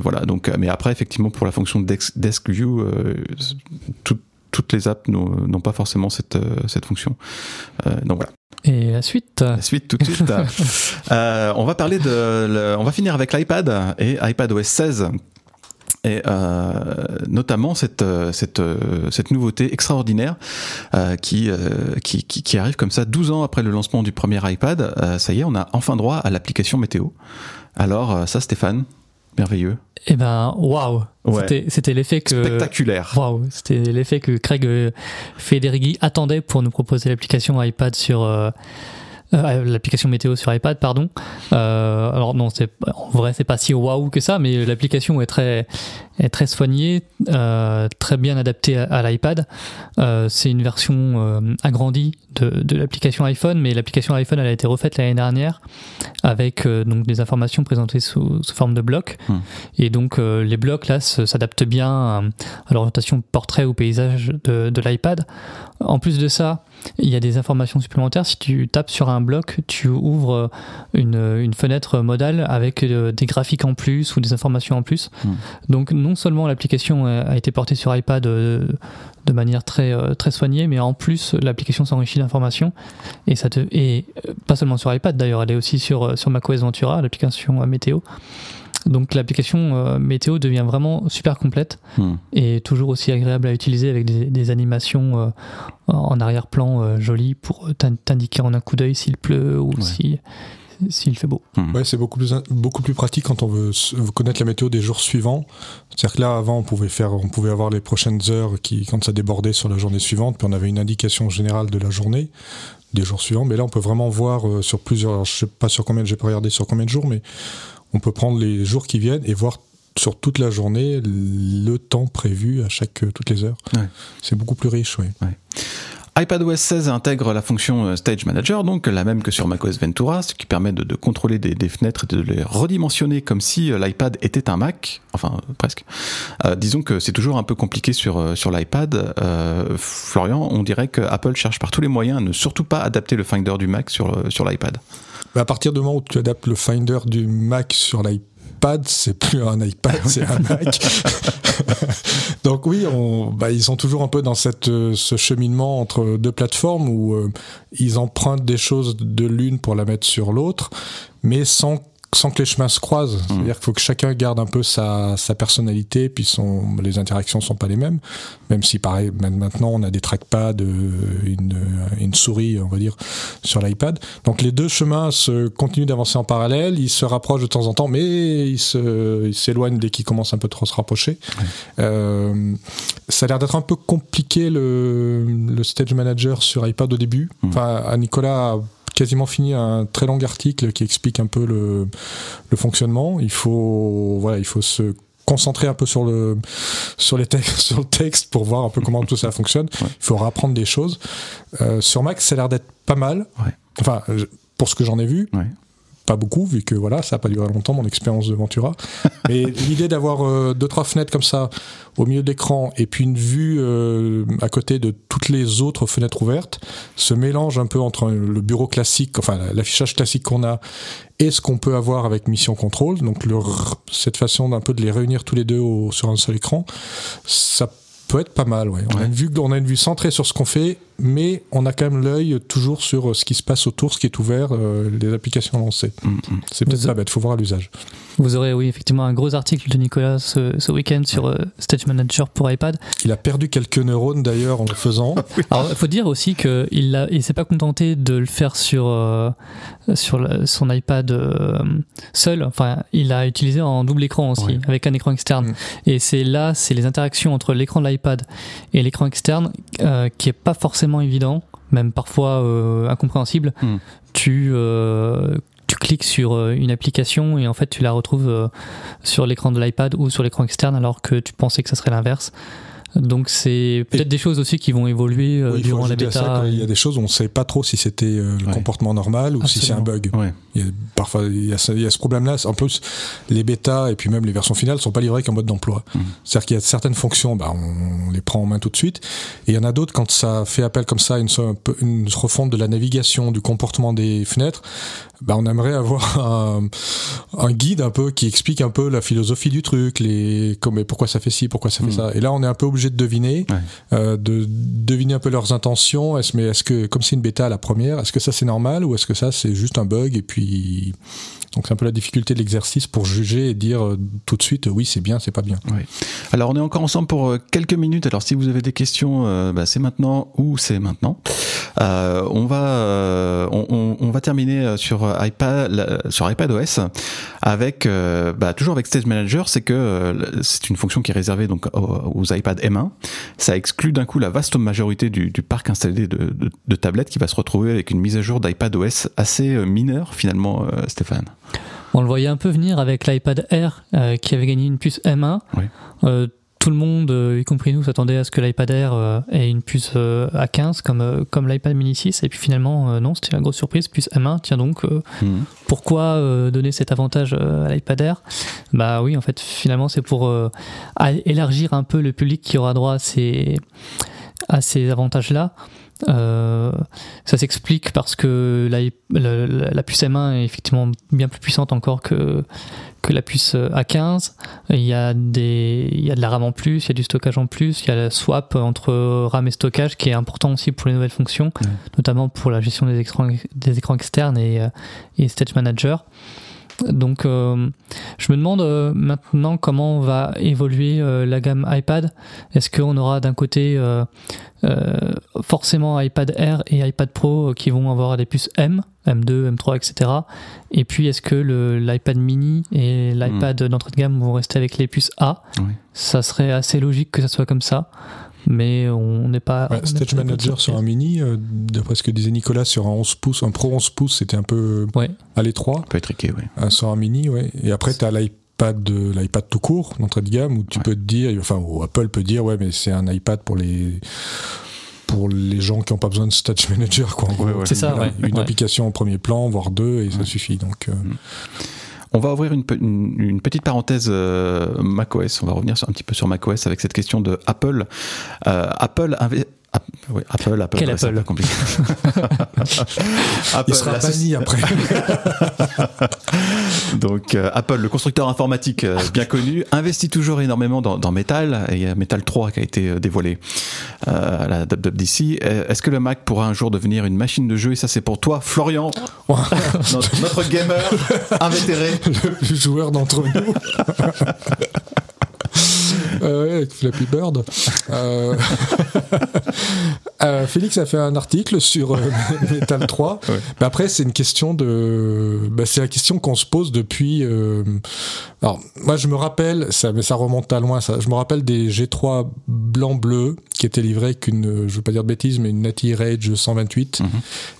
voilà. Donc, mais après, effectivement, pour la fonction Desk, desk View, tout toutes les apps n'ont pas forcément cette, euh, cette fonction. Euh, donc voilà. Et la suite? La suite tout de suite. (laughs) euh, on va parler de, on va finir avec l'iPad et iPadOS 16 et euh, notamment cette cette cette nouveauté extraordinaire euh, qui, euh, qui, qui qui arrive comme ça 12 ans après le lancement du premier iPad. ça y est, on a enfin droit à l'application météo. Alors ça, Stéphane, merveilleux. Eh ben, waouh C'était l'effet que spectaculaire. Waouh C'était l'effet que Craig euh, Federighi attendait pour nous proposer l'application iPad sur euh, euh, l'application météo sur iPad, pardon. Euh, alors non, c'est en vrai c'est pas si waouh que ça, mais l'application est très est très soignée, euh, très bien adaptée à, l'iPad. Euh, c'est une version euh, agrandie de, de l'application iPhone, mais l'application iPhone elle a été refaite l'année dernière avec donc des informations présentées sous, sous forme de blocs. Hmm. Et donc les blocs là s'adaptent bien à, à l'orientation portrait ou paysage de, de l'iPad. En plus de ça, il y a des informations supplémentaires. Si tu tapes sur un bloc, tu ouvres une, une fenêtre modale avec euh, des graphiques en plus ou des informations en plus. Hmm. Donc non seulement l'application a été portée sur iPad euh, de manière très, euh, très soignée, mais en plus l'application s'enrichit d'informations. Et, ça te, et pas seulement sur iPad d'ailleurs, elle est aussi sur, sur macOS Ventura, l'application météo. Donc l'application euh, météo devient vraiment super complète hmm. et toujours aussi agréable à utiliser avec des, animations euh, en arrière-plan euh, jolies pour t'indiquer en un coup d'œil s'il pleut ou si s'il fait beau. Hmm. Ouais, c'est beaucoup plus beaucoup plus pratique quand on veut, connaître la météo des jours suivants. C'est-à-dire que là, avant, on pouvait faire, on pouvait avoir les prochaines heures qui, quand ça débordait sur la journée suivante, puis on avait une indication générale de la journée, des jours suivants. Mais là, on peut vraiment voir sur plusieurs. je sais pas sur combien, j'ai pas regardé sur combien de jours, mais on peut prendre les jours qui viennent et voir sur toute la journée le temps prévu à chaque toutes les heures. C'est beaucoup plus riche, oui. Ouais. iPadOS 16 intègre la fonction euh, Stage Manager, donc la même que sur macOS Ventura, ce qui permet de, contrôler des, fenêtres et de les redimensionner comme si euh, l'iPad était un Mac, enfin presque. Euh, disons que c'est toujours un peu compliqué sur, sur l'iPad. Florian, on dirait que Apple cherche par tous les moyens à ne surtout pas adapter le Finder du Mac sur, sur l'iPad à partir du moment où tu adaptes le Finder du Mac sur l'iPad, c'est plus un iPad, (laughs) c'est un Mac. (laughs) Donc oui, on, bah, ils sont toujours un peu dans cette, euh, ce cheminement entre deux plateformes où euh, ils empruntent des choses de l'une pour la mettre sur l'autre, mais sans sans que les chemins se croisent. Mmh. C'est-à-dire qu'il faut que chacun garde un peu sa, sa personnalité, puis son, les interactions sont pas les mêmes. Même si, pareil, maintenant, on a des trackpads, euh, une, une souris, on va dire, sur l'iPad. Donc les deux chemins se continuent d'avancer en parallèle, ils se rapprochent de temps en temps, mais ils s'éloignent dès qu'ils commencent un peu trop à se rapprocher. Euh, ça a l'air d'être un peu compliqué le, le Stage Manager sur iPad au début. Mmh. Enfin, à Nicolas quasiment fini un très long article qui explique un peu le, le fonctionnement. Il faut, voilà, il faut se concentrer un peu sur le sur les textes (laughs) sur le texte pour voir un peu comment tout ça (laughs) fonctionne. Il faut apprendre des choses. Euh, sur Mac, ça a l'air d'être pas mal. Enfin, pour ce que j'en ai vu. Pas beaucoup, vu que voilà, ça n'a pas duré longtemps mon expérience de Ventura. (laughs) Mais l'idée d'avoir euh, deux trois fenêtres comme ça au milieu de l'écran et puis une vue euh, à côté de toutes les autres fenêtres ouvertes, ce mélange un peu entre le bureau classique, enfin l'affichage classique qu'on a et ce qu'on peut avoir avec Mission Control, donc cette façon d'un peu de les réunir tous les deux sur un seul écran, ça peut être pas mal. Ouais. On, A une vue, on a une vue centrée sur ce qu'on fait, mais on a quand même l'œil toujours sur euh, ce qui se passe autour, ce qui est ouvert, euh, les applications lancées. Mm, mm. C'est peut-être pas bête, il faut voir à l'usage. Vous aurez, oui, effectivement, un gros article de Nicolas ce, week-end sur euh, Stage Manager pour iPad. Il a perdu quelques neurones d'ailleurs en le faisant. (laughs) Alors, il faut dire aussi qu'il ne il s'est pas contenté de le faire sur, sur son iPad seul. Enfin, il a utilisé en double écran aussi, avec un écran externe. Mm. Et c'est là, c'est les interactions entre l'écran de l'iPad et l'écran externe qui est pas forcément évident, même parfois euh, incompréhensible. Hmm. Tu, euh, tu cliques sur euh, une application et en fait tu la retrouves sur l'écran de l'iPad ou sur l'écran externe alors que tu pensais que ça serait l'inverse. Donc c'est peut-être des choses aussi qui vont évoluer durant la bêta. il y a des choses où on ne sait pas trop si c'était le comportement normal ou si c'est un bug. Il y a, parfois il y, a, ce problème-là. En plus, les bêtas et puis même les versions finales sont pas livrées qu'en mode d'emploi. Mmh. C'est-à-dire qu'il y a certaines fonctions, bah, on, les prend en main tout de suite. Et il y en a d'autres quand ça fait appel comme ça à une, une refonte de la navigation, du comportement des fenêtres. Bah, on aimerait avoir un, un, guide un peu qui explique un peu la philosophie du truc, les comme pourquoi ça fait ci, pourquoi ça fait mmh. ça. Et là, on est un peu obligé de deviner, euh, de deviner un peu leurs intentions. Est-ce mais est-ce que comme c'est une bêta à la première, est-ce que ça c'est normal ou est-ce que ça c'est juste un bug? Et puis donc c'est un peu la difficulté de l'exercice pour juger et dire euh, tout de suite oui c'est bien, c'est pas bien. Alors on est encore ensemble pour euh, quelques minutes. Alors si vous avez des questions, bah, c'est maintenant ou c'est maintenant. on va on, va terminer sur iPad sur iPadOS avec bah, toujours avec Stage Manager, c'est que c'est une fonction qui est réservée donc aux, iPad M1. Ça exclut d'un coup la vaste majorité du, parc installé de, de tablettes qui va se retrouver avec une mise à jour d'iPadOS assez mineure finalement, Stéphane. On le voyait un peu venir avec l'iPad Air euh, qui avait gagné une puce M1. Euh, tout le monde, euh, y compris nous, s'attendait à ce que l'iPad Air ait une puce A15 comme, comme l'iPad mini 6. Et puis finalement, non, c'était la grosse surprise, puce M1. Tiens donc, mhm. pourquoi donner cet avantage à l'iPad Air? Bah oui, en fait, finalement, c'est pour élargir un peu le public qui aura droit à ces, à ces avantages-là. Euh, ça s'explique parce que la, la, puce M1 est effectivement bien plus puissante encore que, que la puce A15. Il y, a des, il y a de la RAM en plus, il y a du stockage en plus, il y a la swap entre RAM et stockage qui est important aussi pour les nouvelles fonctions, notamment pour la gestion des écrans, des écrans externes et, euh, et Stage Manager. Donc, euh, je me demande euh, maintenant comment va évoluer euh, la gamme iPad. Est-ce qu'on aura d'un côté forcément iPad Air et iPad Pro qui vont avoir des puces M, M2, M3, etc. Et puis, est-ce que l'iPad mini et l'iPad hmm. d'entrée de gamme vont rester avec les puces A? Ça serait assez logique que ça soit comme ça mais on n'est pas. Stage Manager sur un mini, euh, d'après ce que disait Nicolas, sur un 11 pouces, un Pro 11 pouces, c'était un peu à l'étroit. Peut être oui. Euh, sur un mini, ouais. Et après, tu as l'iPad l'iPad tout court, d'entrée de gamme, où tu peux te dire, enfin, où Apple peut dire, ouais, mais c'est un iPad pour les pour les gens qui n'ont pas besoin de Stage Manager, quoi. c'est ça, Une application en premier plan, voire deux, et ça suffit. Donc. Euh, mm. On va ouvrir une, petite parenthèse euh, macOS. On va revenir un petit peu sur macOS avec cette question de Apple. Euh, Apple Apple, Apple, Quel Apple compliqué. (laughs) Apple, Il sera banni après. (laughs) Donc euh, Apple, le constructeur informatique euh, bien connu, investit toujours énormément dans, dans, Metal. Et il y a Metal 3 qui a été euh, dévoilé à la WWDC. Est-ce que le Mac pourra un jour devenir une machine de jeu? Et ça, c'est pour toi, Florian, (laughs) notre, notre gamer invétéré. Le joueur d'entre nous. Avec Flappy Bird. Euh, (laughs) euh, Félix a fait un article sur Metal 3. Mais après, c'est une question de. Bah, c'est la question qu'on se pose depuis. Alors, moi, je me rappelle, ça, mais ça remonte à loin. Ça, je me rappelle des G3 blanc-bleu qui étaient livrés avec une, je veux pas dire de bêtises, mais une Natty Rage 128. Mhm.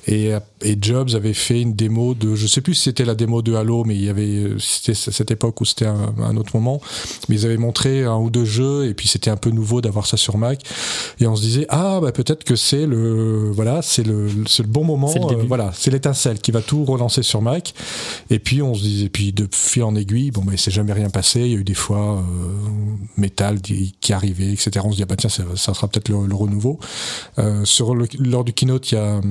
et, et Jobs avait fait une démo de, je sais plus si c'était la démo de Halo, mais il y avait, c'était cette époque où c'était un, un, autre moment. Mais ils avaient montré un ou deux jeux et puis c'était un peu nouveau d'avoir ça sur Mac. Et on se disait, ah, bah peut-être que c'est le, voilà, c'est le, c'est le bon moment. Euh, voilà, c'est l'étincelle qui va tout relancer sur Mac. Et puis on se disait, puis de fil en aiguille, bon, mais c'est jamais rien passé. Il y a eu des fois euh, Metal qui arrivait, etc. On se dit, ah, bah tiens, ça, ça sera peut-être le, renouveau. Euh, sur le, lors du keynote, il y a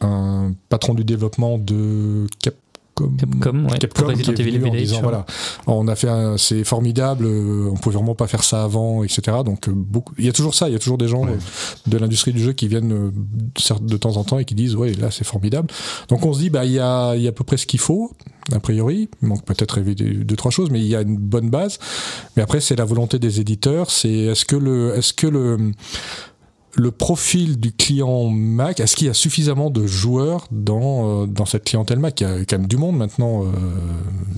un patron du développement de Cap Capcom, ouais, Capcom qui est venu en disant voilà, on a fait c'est formidable, euh, on pouvait vraiment pas faire ça avant, etc. Donc euh, beaucoup, il y a toujours ça, il y a toujours des gens euh, de l'industrie du jeu qui viennent de temps en temps et qui disent ouais là c'est formidable. Donc on se dit bah il y a, il y a à peu près ce qu'il faut a priori, il manque peut-être deux trois choses, mais il y a une bonne base. Mais après c'est la volonté des éditeurs, c'est est-ce que le est-ce que le le profil du client Mac, est-ce qu'il y a suffisamment de joueurs dans, euh, dans cette clientèle Mac? Il y a quand même du monde maintenant, euh,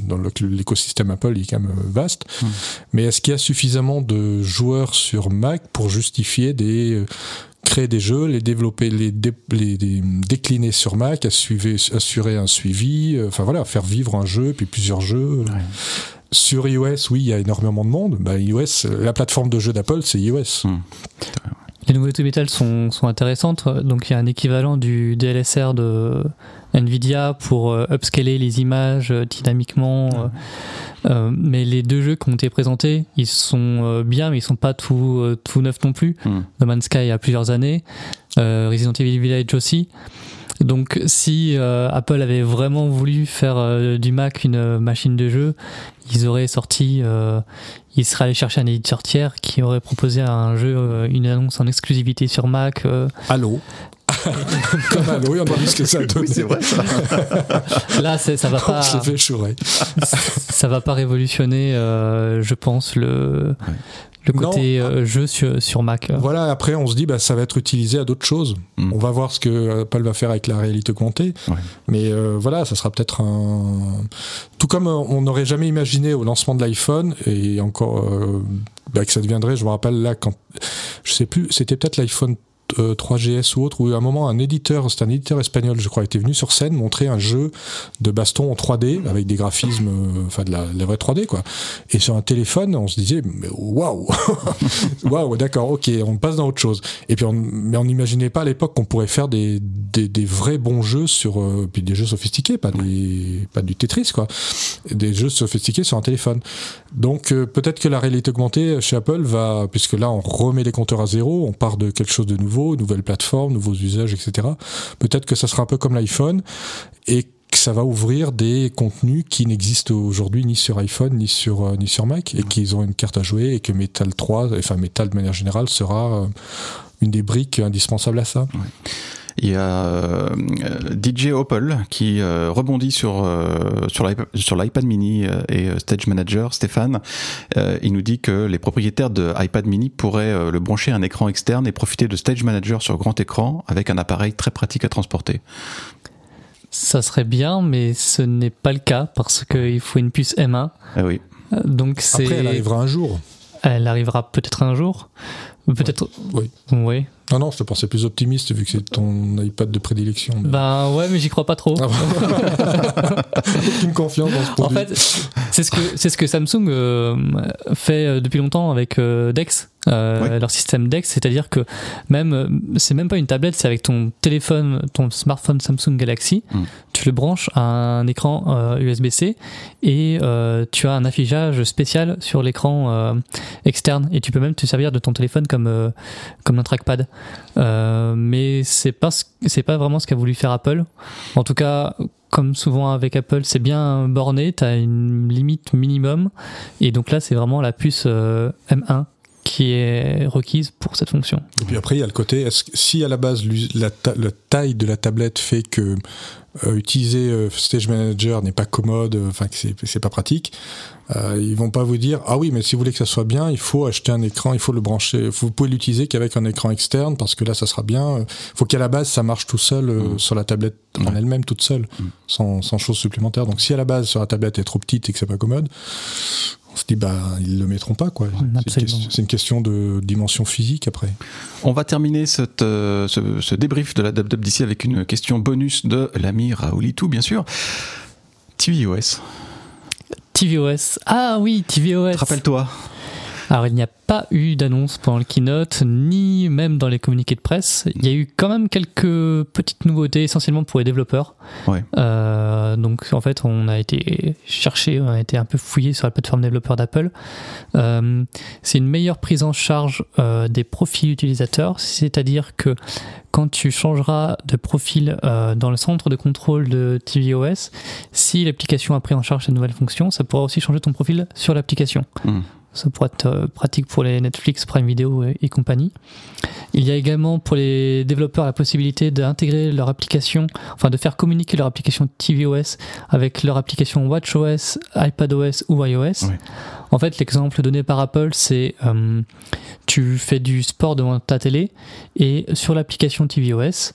dans l'écosystème Apple, il est quand même euh, vaste. Hmm. Mais est-ce qu'il y a suffisamment de joueurs sur Mac pour justifier des créer des jeux, les développer, les, les, décliner sur Mac, assurer, assurer un suivi, enfin voilà, faire vivre un jeu, puis plusieurs jeux? Sur iOS, oui, il y a énormément de monde. Bah, iOS, la plateforme de jeu d'Apple, c'est iOS. Hmm. Les nouveautés métal sont, sont intéressantes. Donc il y a un équivalent du DLSR de Nvidia pour euh, upscaler les images euh, dynamiquement. Euh, mais les deux jeux qui ont été présentés, ils sont bien, mais ils sont pas tout, tout neufs non plus. Hmm. No Man's Sky a plusieurs années, Resident Evil Village aussi. Donc si Apple avait vraiment voulu faire du Mac une machine de jeu, ils auraient sorti, il serait allé chercher un éditeur tiers qui aurait proposé un jeu, euh, une annonce en exclusivité sur Mac. Euh. Allô? (laughs) Comme Halo, oui, on a vu ce que ça Oui, c'est vrai. Ça. (laughs) Là, ça va pas. On fait (laughs) ça va pas révolutionner, euh, je pense, le le côté euh, jeu sur, sur, Mac. Voilà, après on se dit bah ça va être utilisé à d'autres choses. Mm. On va voir ce que Apple va faire avec la réalité augmentée. Mais euh, voilà, ça sera peut-être un tout comme on n'aurait jamais imaginé au lancement de l'iPhone et encore euh, bah, que ça deviendrait, je me rappelle là quand je sais plus, c'était peut-être l'iPhone 3GS euh, ou autre, où à un moment un éditeur, c'est un éditeur espagnol, je crois, était venu sur scène montrer un jeu de baston en 3D avec des graphismes, euh, enfin de la, vraie 3D quoi. Et sur un téléphone, on se disait waouh, (laughs) waouh, d'accord, ok, on passe dans autre chose. Et puis on, mais on n'imaginait pas à l'époque qu'on pourrait faire des, des, des, vrais bons jeux sur, euh, puis des jeux sophistiqués, pas des, pas du Tetris quoi, des jeux sophistiqués sur un téléphone. Donc peut-être que la réalité augmentée chez Apple va, puisque là on remet les compteurs à zéro, on part de quelque chose de nouveau nouvelles plateformes, nouveaux usages, etc. Peut-être que ça sera un peu comme l'iPhone et que ça va ouvrir des contenus qui n'existent aujourd'hui ni sur iPhone ni sur euh, ni sur Mac et qu'ils ont une carte à jouer et que Metal 3, enfin Metal de manière générale sera euh, une des briques indispensables à ça. Il y a euh, DJ Opel qui euh, rebondit sur euh, sur l'iPad mini et Stage Manager. Stéphane, il nous dit que les propriétaires de iPad mini pourraient le brancher à un écran externe et profiter de Stage Manager sur grand écran avec un appareil très pratique à transporter. Ça serait bien, mais ce n'est pas le cas parce qu'il faut une puce M1. Ah oui. Donc c'est. Après, elle arrivera un jour. Elle arrivera peut-être un jour. Peut-être. Oui. Oui. Non, non, je te pensais plus optimiste vu que c'est ton iPad de prédilection. Ben ouais, mais j'y crois pas trop. Ah (laughs) Aucune confiance dans ce produit. En fait, c'est ce que, c'est ce que Samsung euh, fait euh, depuis longtemps avec euh, Dex. Euh, leur système DeX, c'est-à-dire que même euh, c'est même pas une tablette, c'est avec ton téléphone, ton smartphone Samsung Galaxy, mm. tu le branches à un écran USB-C euh, et tu as un affichage spécial sur l'écran externe et tu peux même te servir de ton téléphone comme comme un trackpad. mais c'est pas c'est pas vraiment ce qu'a voulu faire Apple. En tout cas, comme souvent avec Apple, c'est bien borné, tu as une limite minimum. Et donc là, c'est vraiment la puce M1 qui est requise pour cette fonction. Et puis après, il y a le côté, est-ce, si à la base la, la, taille de la tablette fait que euh, utiliser euh, Stage Manager n'est pas commode, euh, enfin que c'est, c'est pas pratique, euh, ils vont pas vous dire ah oui mais si vous voulez que ça soit bien, il faut acheter un écran, il faut le brancher, vous pouvez l'utiliser qu'avec un écran externe parce que là ça sera bien. Il faut qu'à la base ça marche tout seul mmh. sur la tablette en elle-même toute seule, mmh. sans, sans chose supplémentaire. Donc si à la base sur la tablette est trop petite et que c'est pas commode, on se dit bah ils le mettront pas quoi. C'est une, question de dimension physique après. On va terminer cette, euh, ce, débrief de la d'ici avec une question bonus de l'ami Raoulitou bien sûr. tvOS. tvOS. Ah oui, tvOS. Rappelle-toi. Alors il n'y a pas eu d'annonce pendant le keynote, ni même dans les communiqués de presse. Il y a eu quand même quelques petites nouveautés, essentiellement pour les développeurs. Ouais. Euh, donc en fait, on a été cherché, on a été un peu fouillé sur la plateforme développeur d'Apple. Euh, c'est une meilleure prise en charge euh, des profils utilisateurs, c'est-à-dire que quand tu changeras de profil dans le centre de contrôle de tvOS, si l'application a pris en charge cette nouvelle fonction, ça pourra aussi changer ton profil sur l'application. Hmm. Ça pourrait être euh, pratique pour les Netflix, Prime Video et, compagnie. Il y a également pour les développeurs la possibilité d'intégrer leur application, enfin de faire communiquer leur application tvOS avec leur application WatchOS, iPadOS ou iOS. En fait, l'exemple donné par Apple, c'est euh, tu fais du sport devant ta télé et sur l'application tvOS,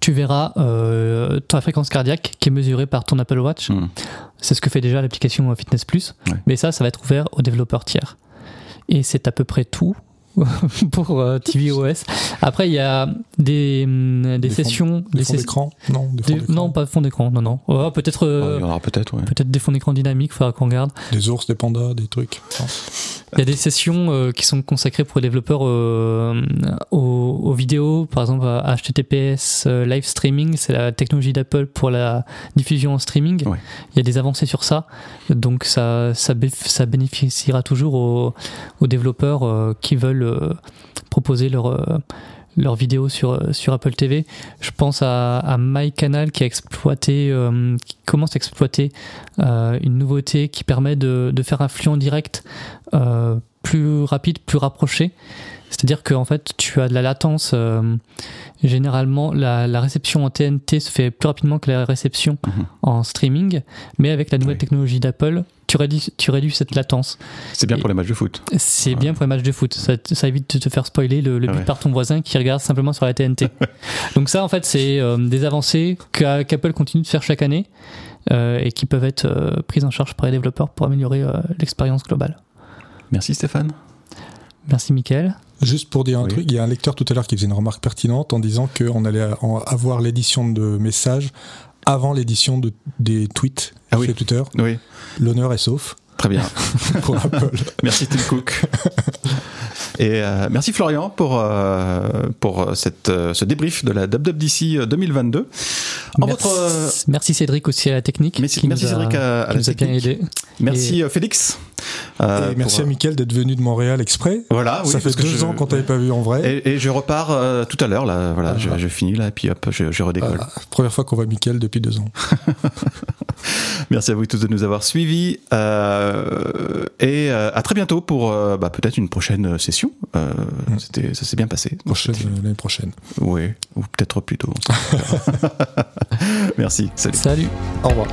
tu verras euh, ta fréquence cardiaque qui est mesurée par ton Apple Watch. Hmm. C'est ce que fait déjà l'application Fitness Plus. Mais ça, ça va être ouvert aux développeurs tiers. Et c'est à peu près tout (laughs) pour euh, tvOS. Après, il y a des, hum, des, sessions. des, fonds d'écran Non, non, pas fond d'écran, non, non. Oh, peut-être. Euh, il y aura peut-être, Peut-être des fonds d'écran dynamiques, il faudra qu'on regarde. Des ours, des pandas, des trucs. Il y a des sessions euh, qui sont consacrées pour les développeurs aux, vidéos, par exemple HTTPS live streaming, c'est la technologie d'Apple pour la diffusion en streaming. Il y a des avancées sur ça, donc ça, ça, ça bénéficiera toujours aux, aux développeurs qui veulent euh, proposer leur euh, leurs vidéos sur, euh, sur Apple TV. Je pense à, MyCanal qui a exploité, qui commence à exploiter une nouveauté qui permet de, de faire un flux en direct plus rapide, plus rapproché. C'est-à-dire qu'en fait, tu as de la latence. généralement, la, la, réception en TNT se fait plus rapidement que la réception mhm. en streaming, mais avec la nouvelle technologie d'Apple, tu réduis, tu réduis cette latence. C'est bien pour les matchs de foot. C'est bien pour les matchs de foot. Ça, évite de te faire spoiler le, but par ton voisin qui regarde simplement sur la TNT. (laughs) Donc ça, en fait, c'est euh, des avancées qu'Apple continue de faire chaque année euh, et qui peuvent être euh, prises en charge par les développeurs pour améliorer l'expérience globale. Merci Stéphane. Merci Mickaël. Juste pour dire un truc, il y a un lecteur tout à l'heure qui faisait une remarque pertinente en disant qu'on allait avoir l'édition de messages avant l'édition de, des tweets ah oui. Twitter. Oui. L'honneur est sauf. Très bien. (laughs) pour Apple. (laughs) Merci Tim Cook. Et euh, merci Florian pour, euh, pour cette, euh, ce débrief de la WWDC 2022. En merci, votre, merci Cédric aussi à la technique. Merci, merci Cédric à, à la technique. Bien aidé. Merci Félix. Et merci à Mickaël d'être venu de Montréal exprès. Voilà, ça fait deux ans qu'on t'avait pas vu en vrai. Et, je repars tout à l'heure là. Voilà, je, je, finis là et puis hop, je, je redécolle. Voilà. Première fois qu'on voit Mickaël depuis deux ans. (laughs) merci à vous tous de nous avoir suivis et à très bientôt pour bah, peut-être une prochaine session euh, mm. C'était, ça s'est bien passé. Prochaine, l'année prochaine. Oui, ou peut-être plus tôt. (laughs) Merci. Salut. Salut. Au revoir.